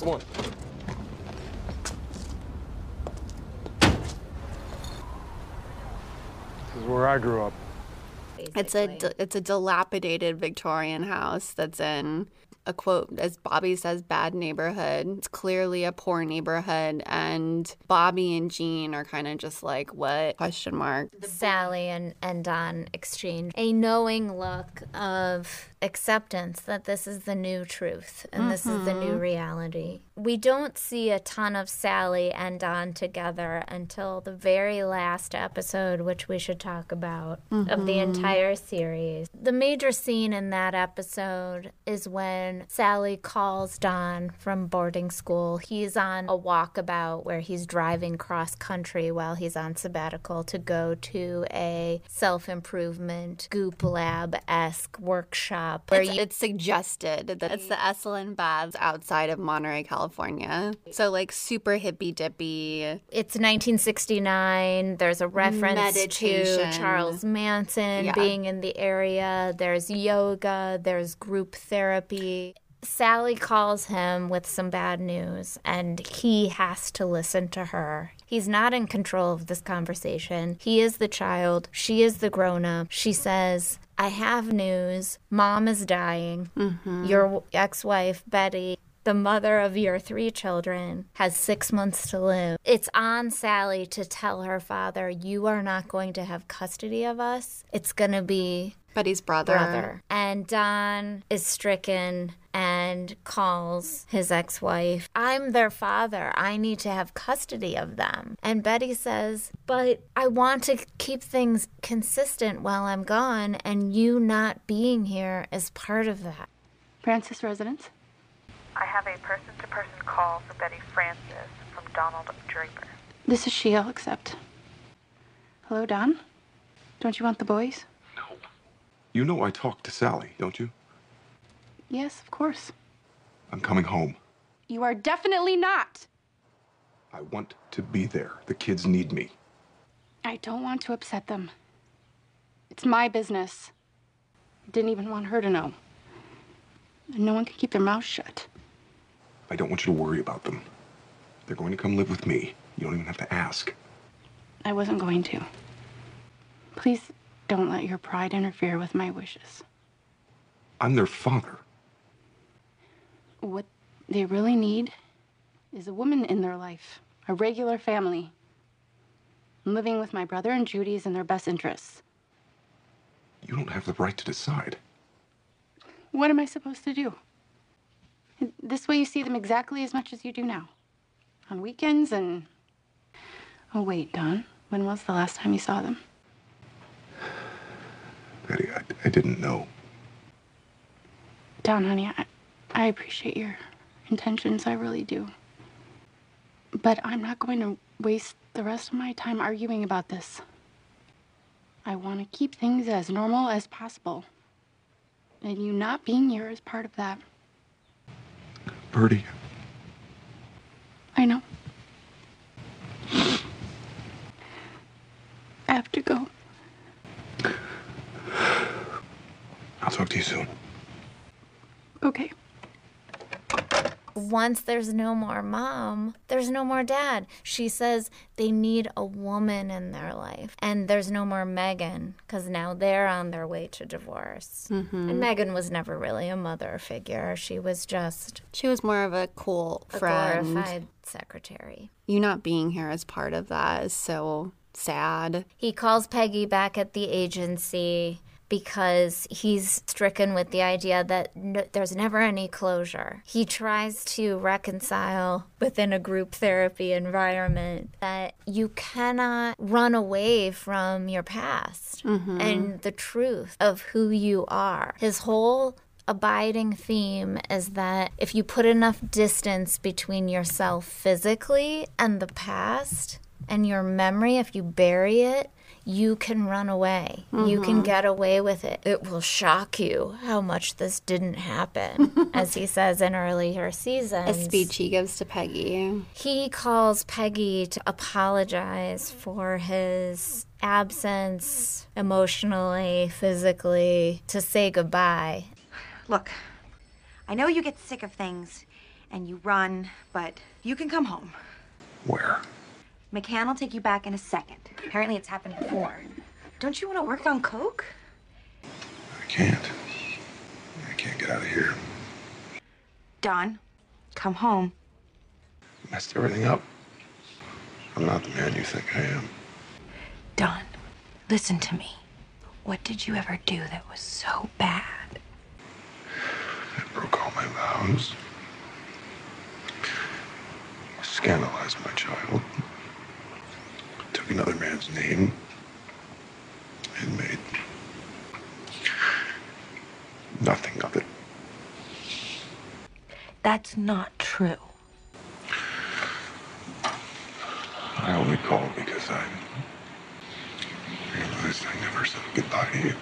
Come on. This is where I grew up. It's a it's a dilapidated Victorian house that's in a quote as Bobby says bad neighborhood. It's clearly a poor neighborhood and Bobby and Gene are kind of just like what question mark. Sally and, and Don exchange a knowing look of acceptance that this is the new truth and this is the new Mhm. reality. We don't see a ton of Sally and Don together until the very last episode, which we should talk about, of the Mhm. entire series. The major scene in that episode is when Sally calls Don from boarding school. He's on a walkabout where he's driving cross country while he's on sabbatical to go to a self improvement goop lab esque workshop where It's, you it's suggested that it's the Esalen Baths outside of Monterey, California. So like super hippy dippy. It's 1969. There's a reference Meditation. to Charles Manson Yeah. being in the area. There's yoga, there's group therapy. Sally calls him with some bad news, and he has to listen to her. He's not in control of this conversation. He is the child, she is the grown up. She says, I have news. Mom is dying. Mm-hmm. Your ex wife, Betty, the mother of your three children, has six months to live. It's on Sally to tell her father, You are not going to have custody of us. It's going to be Betty's brother. brother. And Don is stricken and calls his ex wife, I'm their father. I need to have custody of them. And Betty says, But I want to keep things consistent while I'm gone, and you not being here is part of that. Francis residence? I have a person to person call for Betty Francis from Donald Draper. This is she, I'll accept. Hello, Don? Don't you want the boys? No. You know I talked to Sally, don't you? Yes, of course. I'm coming home. You are definitely not. I want to be there. The kids need me. I don't want to upset them. It's my business. I didn't even want her to know. And no one can keep their mouth shut. I don't want you to worry about them. They're going to come live with me. You don't even have to ask. I wasn't going to. Please don't let your pride interfere with my wishes. I'm their father. What they really need is a woman in their life, a regular family. I'm Living with my brother and Judy is in their best interests. You don't have the right to decide. What am I supposed to do? This way you see them exactly as much as you do now. On weekends and. Oh, wait, Don. When was the last time you saw them? Betty, I, I didn't know. Don, honey, I, I appreciate your intentions. I really do. But I'm not going to waste the rest of my time arguing about this. I want to keep things as normal as possible. And you not being here is part of that. Birdie, I know. I have to go. I'll talk to you soon. Okay. Once there's no more mom, there's no more dad. She says they need a woman in their life. And there's no more Megan because now they're on their way to divorce. Mhm. And Megan was never really a mother figure. She was just She was more of a cool a friend. glorified secretary. You not being here as part of that is so sad. He calls Peggy back at the agency because he's stricken with the idea that no, there's never any closure. He tries to reconcile within a group therapy environment that you cannot run away from your past Mhm. and the truth of who you are. His whole abiding theme is that if you put enough distance between yourself physically and the past and your memory, if you bury it, you can run away. You can Mhm. get away with it. It will shock you how much this didn't happen, as he says in earlier seasons. A speech he gives to Peggy. He calls Peggy to apologize for his absence emotionally, physically, to say goodbye. Look, I know you get sick of things and you run, but you can come home. Where? McCann will take you back in a second. Apparently, it's happened before. Don't you want to work on Coke? I can't. I can't get out of here. Don, come home. Messed everything up. I'm not the man you think I am. Don, listen to me. What did you ever do that was so bad? I broke all my vows. Scandalized my child. Took another man's name. And made nothing of it. That's not true. I only called because I realized I never said goodbye to you.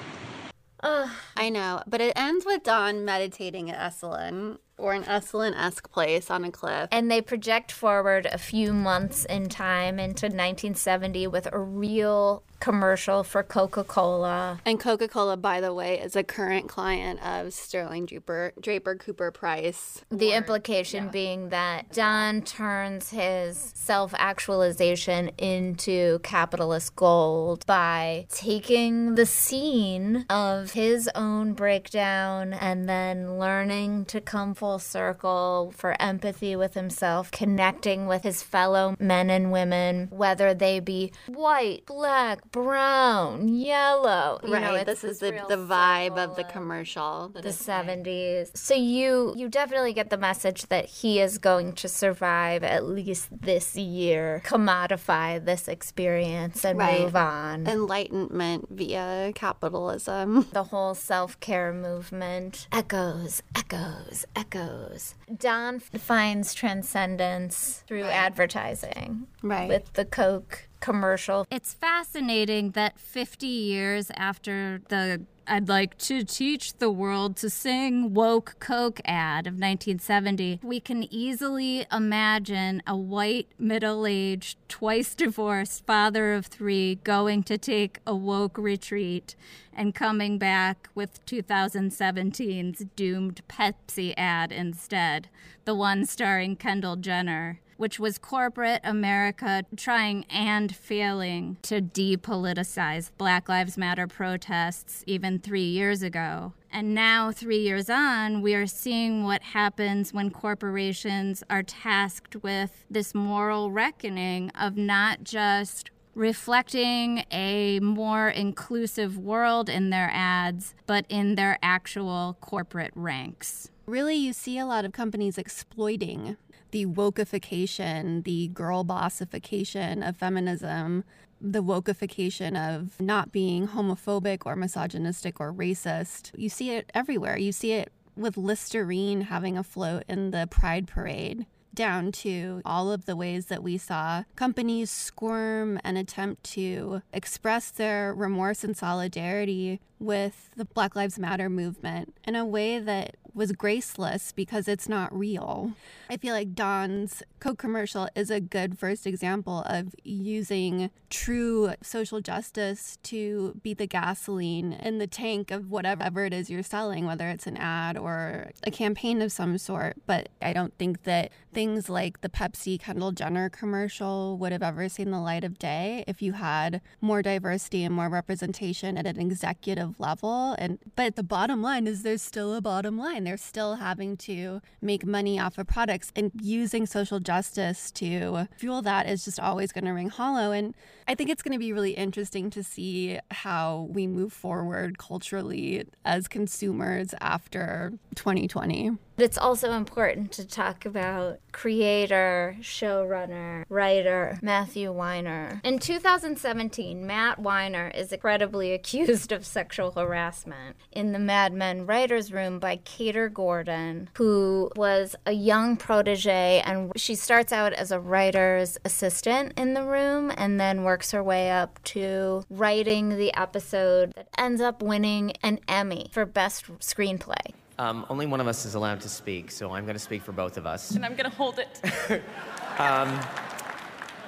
Ugh, I know, but it ends with Don meditating at Esalen or an Esalen esque place on a cliff. And they project forward a few months in time into 1970 with a real commercial for Coca Cola. And Coca Cola, by the way, is a current client of Sterling Draper, Draper Cooper Pryce. The implication being that Don turns his self actualization into capitalist gold by taking the scene of his own breakdown and then learning to come full circle for empathy with himself, connecting with his fellow men and women, whether they be white, black, brown, yellow. You right. know, this is the, the vibe of the commercial. the 70s. So you you definitely get the message that he is going to survive at least this year, commodify this experience and Right. move on. Enlightenment via capitalism. the whole self-care movement echoes, echoes, echoes. Don finds transcendence through advertising. Right. With the Coke commercial. It's fascinating that 50 years after the I'd like to teach the world to sing woke Coke ad of 1970. We can easily imagine a white, middle aged, twice divorced father of three going to take a woke retreat and coming back with 2017's doomed Pepsi ad instead, the one starring Kendall Jenner which was corporate America trying and failing to depoliticize Black Lives Matter protests even three years ago. And now, three years on, we are seeing what happens when corporations are tasked with this moral reckoning of not just reflecting a more inclusive world in their ads, but in their actual corporate ranks. Really, you see a lot of companies exploiting the wokeification, the girl bossification of feminism, the wokeification of not being homophobic or misogynistic or racist. You see it everywhere. You see it with Listerine having a float in the Pride Parade. Down to all of the ways that we saw companies squirm and attempt to express their remorse and solidarity with the Black Lives Matter movement in a way that was graceless because it's not real. I feel like Don's Coke commercial is a good first example of using true social justice to be the gasoline in the tank of whatever it is you're selling, whether it's an ad or a campaign of some sort. But I don't think that things like the Pepsi Kendall Jenner commercial would have ever seen the light of day if you had more diversity and more representation at an executive level. And but the bottom line is there's still a bottom line. They're still having to make money off of products and using social justice to fuel that is just always going to ring hollow. And I think it's going to be really interesting to see how we move forward culturally as consumers after 2020. It's also important to talk about creator, showrunner, writer Matthew Weiner. In 2017, Matt Weiner is incredibly accused of sexual harassment in the Mad Men writers' room by Kater Gordon, who was a young protege, and she starts out as a writer's assistant in the room and then works her way up to writing the episode that ends up winning an Emmy for Best Screenplay. Um, only one of us is allowed to speak, so I'm going to speak for both of us. And I'm going to hold it. Um,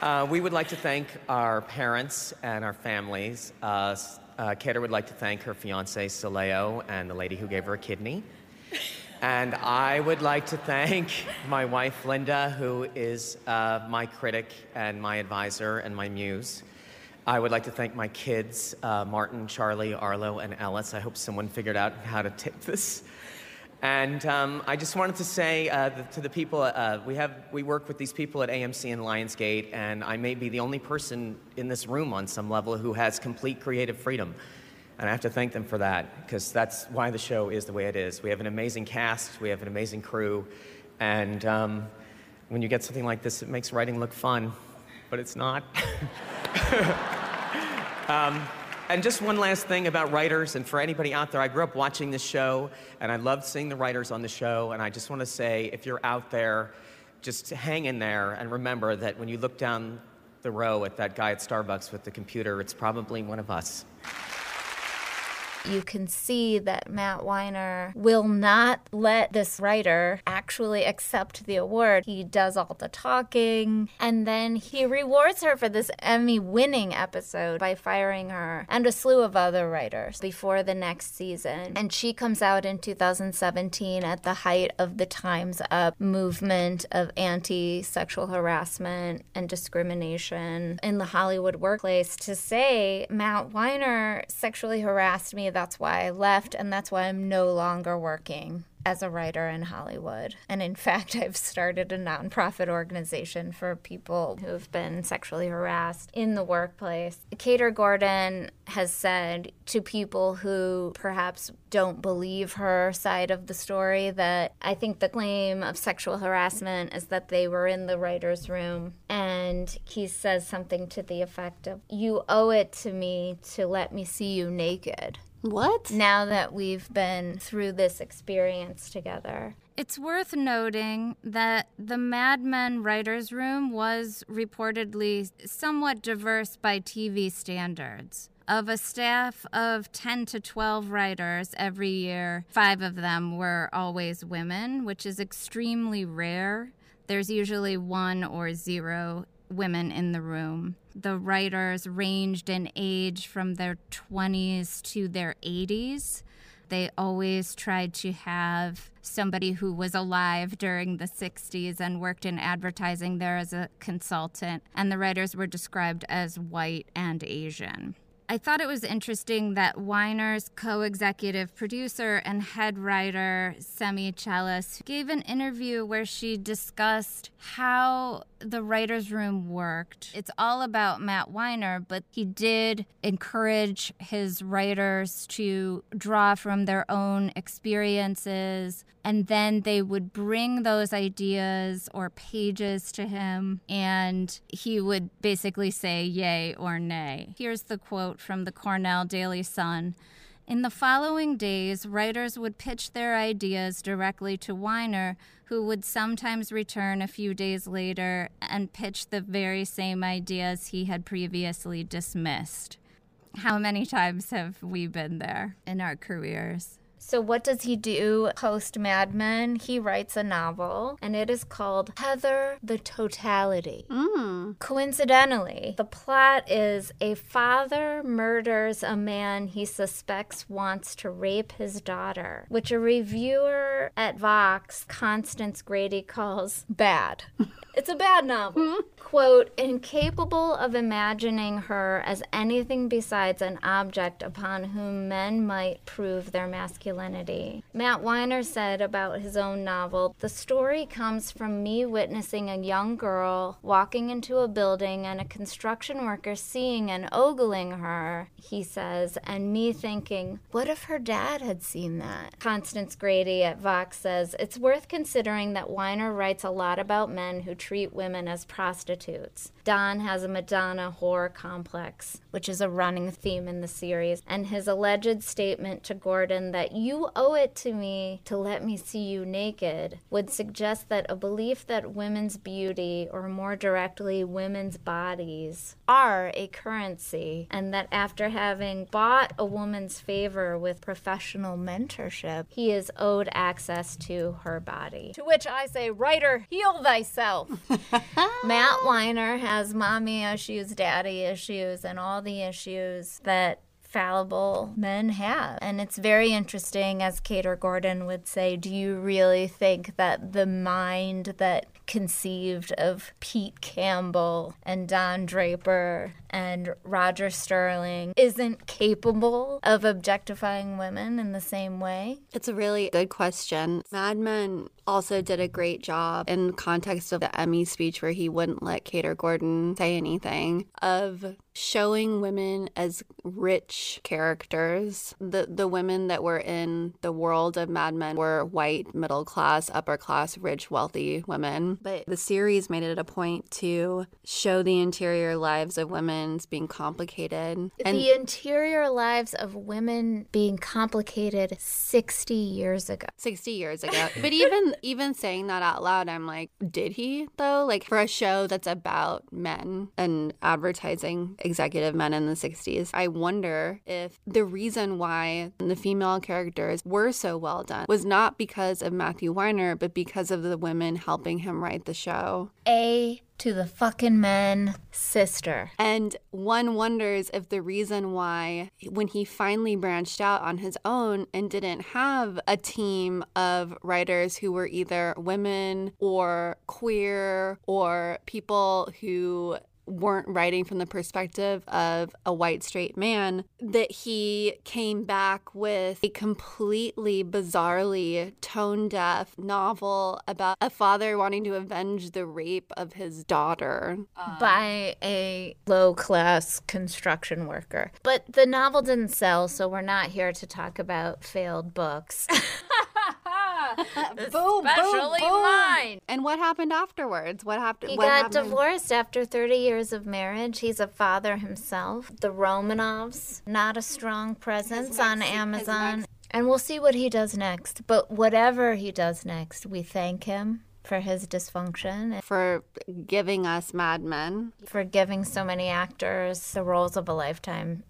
uh, we would like to thank our parents and our families. Uh, uh, Kater would like to thank her fiance, Soleo, and the lady who gave her a kidney. And I would like to thank my wife, Linda, who is uh, my critic and my advisor and my muse. I would like to thank my kids, uh, Marten, Charlie, Arlo, and Ellis. I hope someone figured out how to tape this. And um, I just wanted to say uh, to the people, uh, we have we work with these people at AMC and Lionsgate, and I may be the only person in this room on some level who has complete creative freedom. And I have to thank them for that, because that's why the show is the way it is. We have an amazing cast, we have an amazing crew, and um, when you get something like this, it makes writing look fun, but it's not. Um, and just one last thing about writers, and for anybody out there, I grew up watching this show, and I loved seeing the writers on the show. And I just want to say, if you're out there, just hang in there and remember that when you look down the row at that guy at Starbucks with the computer, it's probably one of us. You can see that Matt Weiner will not let this writer actually accept the award. He does all the talking, and then he rewards her for this Emmy winning episode by firing her and a slew of other writers before the next season. And she comes out in 2017 at the height of the Time's Up movement of anti sexual harassment and discrimination in the Hollywood workplace to say Matt Weiner sexually harassed me. That's why I left, and that's why I'm no longer working as a writer in Hollywood. And in fact, I've started a nonprofit organization for people who have been sexually harassed in the workplace. Kater Gordon has said to people who perhaps don't believe her side of the story that I think the claim of sexual harassment is that they were in the writer's room. And he says something to the effect of, You owe it to me to let me see you naked. What? Now that we've been through this experience together. It's worth noting that the Mad Men writers' room was reportedly somewhat diverse by TV standards. Of a staff of 10 to 12 writers every year, five of them were always women, which is extremely rare. There's usually one or zero women in the room. The writers ranged in age from their 20s to their 80s. They always tried to have somebody who was alive during the 60s and worked in advertising there as a consultant, and the writers were described as white and Asian. I thought it was interesting that Weiner's co executive producer and head writer, Semi Chellas, gave an interview where she discussed how the writer's room worked. It's all about Matt Weiner, but he did encourage his writers to draw from their own experiences, and then they would bring those ideas or pages to him, and he would basically say yay or nay. Here's the quote from the Cornell Daily Sun. In the following days, writers would pitch their ideas directly to Weiner, who would sometimes return a few days later and pitch the very same ideas he had previously dismissed. How many times have we been there in our careers? So, what does he do post Mad Men? He writes a novel, and it is called Heather the Totality. Mm. Coincidentally, the plot is a father murders a man he suspects wants to rape his daughter, which a reviewer at Vox, Constance Grady, calls bad. It's a bad novel. Quote, incapable of imagining her as anything besides an object upon whom men might prove their masculinity. Matt Weiner said about his own novel The story comes from me witnessing a young girl walking into a building and a construction worker seeing and ogling her, he says, and me thinking, what if her dad had seen that? Constance Grady at Vox says, it's worth considering that Weiner writes a lot about men who treat women as prostitutes. Don has a Madonna whore complex, which is a running theme in the series, and his alleged statement to Gordon that you owe it to me to let me see you naked would suggest that a belief that women's beauty, or more directly, women's bodies, are a currency, and that after having bought a woman's favor with professional mentorship, he is owed access to her body. To which I say, writer, heal thyself. Matt Weiner has mommy issues, daddy issues, and all the issues that fallible men have. And it's very interesting, as Kater Gordon would say, do you really think that the mind that conceived of Pete Campbell and Don Draper and Roger Sterling isn't capable of objectifying women in the same way? It's a really good question. Mad Men also did a great job in context of the Emmy speech where he wouldn't let Kater Gordon say anything of showing women as rich characters. The the women that were in the world of Mad Men were white, middle class, upper class, rich, wealthy women. But the series made it a point to show the interior lives of women being complicated. And the interior lives of women being complicated 60 years ago. 60 years ago. but even even saying that out loud, I'm like, did he though? Like for a show that's about men and advertising executive men in the 60s, I wonder if the reason why the female characters were so well done was not because of Matthew Weiner, but because of the women helping him write the show. A to the fucking men, sister. And one wonders if the reason why, when he finally branched out on his own and didn't have a team of writers who were either women or queer or people who weren't writing from the perspective of a white straight man, that he came back with a completely bizarrely tone deaf novel about a father wanting to avenge the rape of his daughter um, by a low class construction worker. But the novel didn't sell, so we're not here to talk about failed books. boom, Especially boom, boom. mine. And what happened afterwards? What happened? He what got happened? divorced after 30 years of marriage. He's a father himself. The Romanoffs, not a strong presence on Amazon. And we'll see what he does next. But whatever he does next, we thank him for his dysfunction, for giving us Mad Men, for giving so many actors the roles of a lifetime.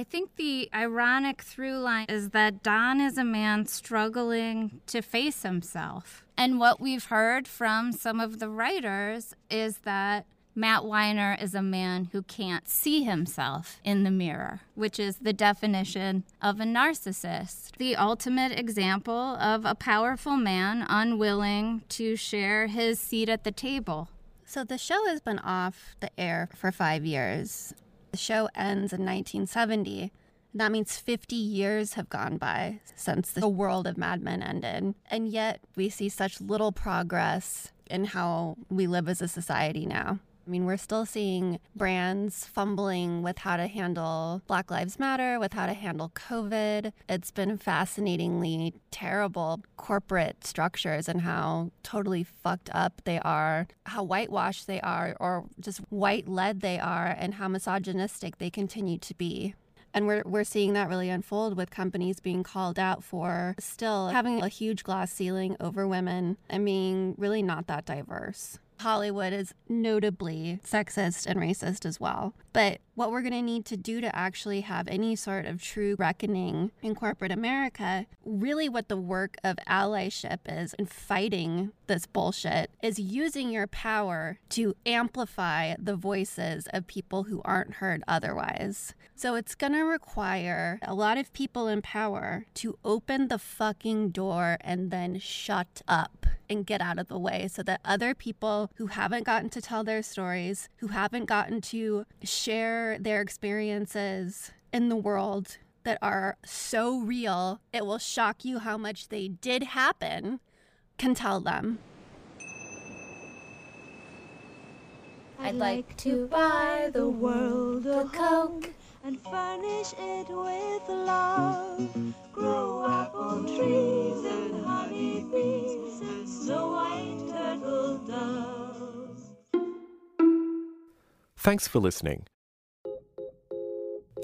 I think the ironic through line is that Don is a man struggling to face himself. And what we've heard from some of the writers is that Matt Weiner is a man who can't see himself in the mirror, which is the definition of a narcissist. The ultimate example of a powerful man unwilling to share his seat at the table. So the show has been off the air for five years. The show ends in 1970. and That means 50 years have gone by since the world of Mad Men ended. And yet we see such little progress in how we live as a society now. I mean, we're still seeing brands fumbling with how to handle Black Lives Matter, with how to handle COVID. It's been fascinatingly terrible corporate structures and how totally fucked up they are, how whitewashed they are, or just white led they are, and how misogynistic they continue to be. And we're, we're seeing that really unfold with companies being called out for still having a huge glass ceiling over women and being really not that diverse. Hollywood is notably sexist and racist as well. But what we're going to need to do to actually have any sort of true reckoning in corporate America, really what the work of allyship is in fighting this bullshit, is using your power to amplify the voices of people who aren't heard otherwise. So it's going to require a lot of people in power to open the fucking door and then shut up and get out of the way so that other people who haven't gotten to tell their stories, who haven't gotten to share their experiences in the world that are so real, it will shock you how much they did happen, can tell them. I'd like to buy the world a Coke and furnish it with love. Grow apple trees and honey bees and snow white turtle doves. Thanks for listening.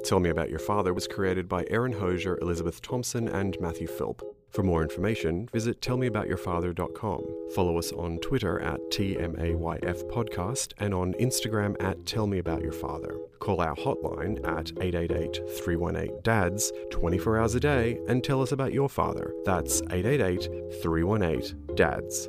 Tell Me About Your Father was created by Erin Hosier, Elizabeth Thompson, and Matthew Philp. For more information, visit tellmeaboutyourfather.com. Follow us on Twitter at TMAYF Podcast and on Instagram at Tell Me About Your Father. Call our hotline at 888 318 DADS 24 hours a day and tell us about your father. That's 888 318 DADS.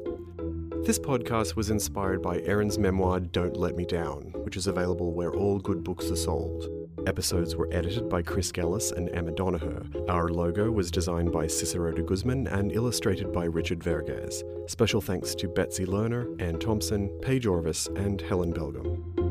This podcast was inspired by Erin's memoir Don't Let Me Down, which is available where all good books are sold. Episodes were edited by Chris Gellis and Emma Donaher. Our logo was designed by Cicero de Guzman and illustrated by Richard Verges. Special thanks to Betsy Lerner, Ann Thompson, Paige Orvis, and Helen Belgum.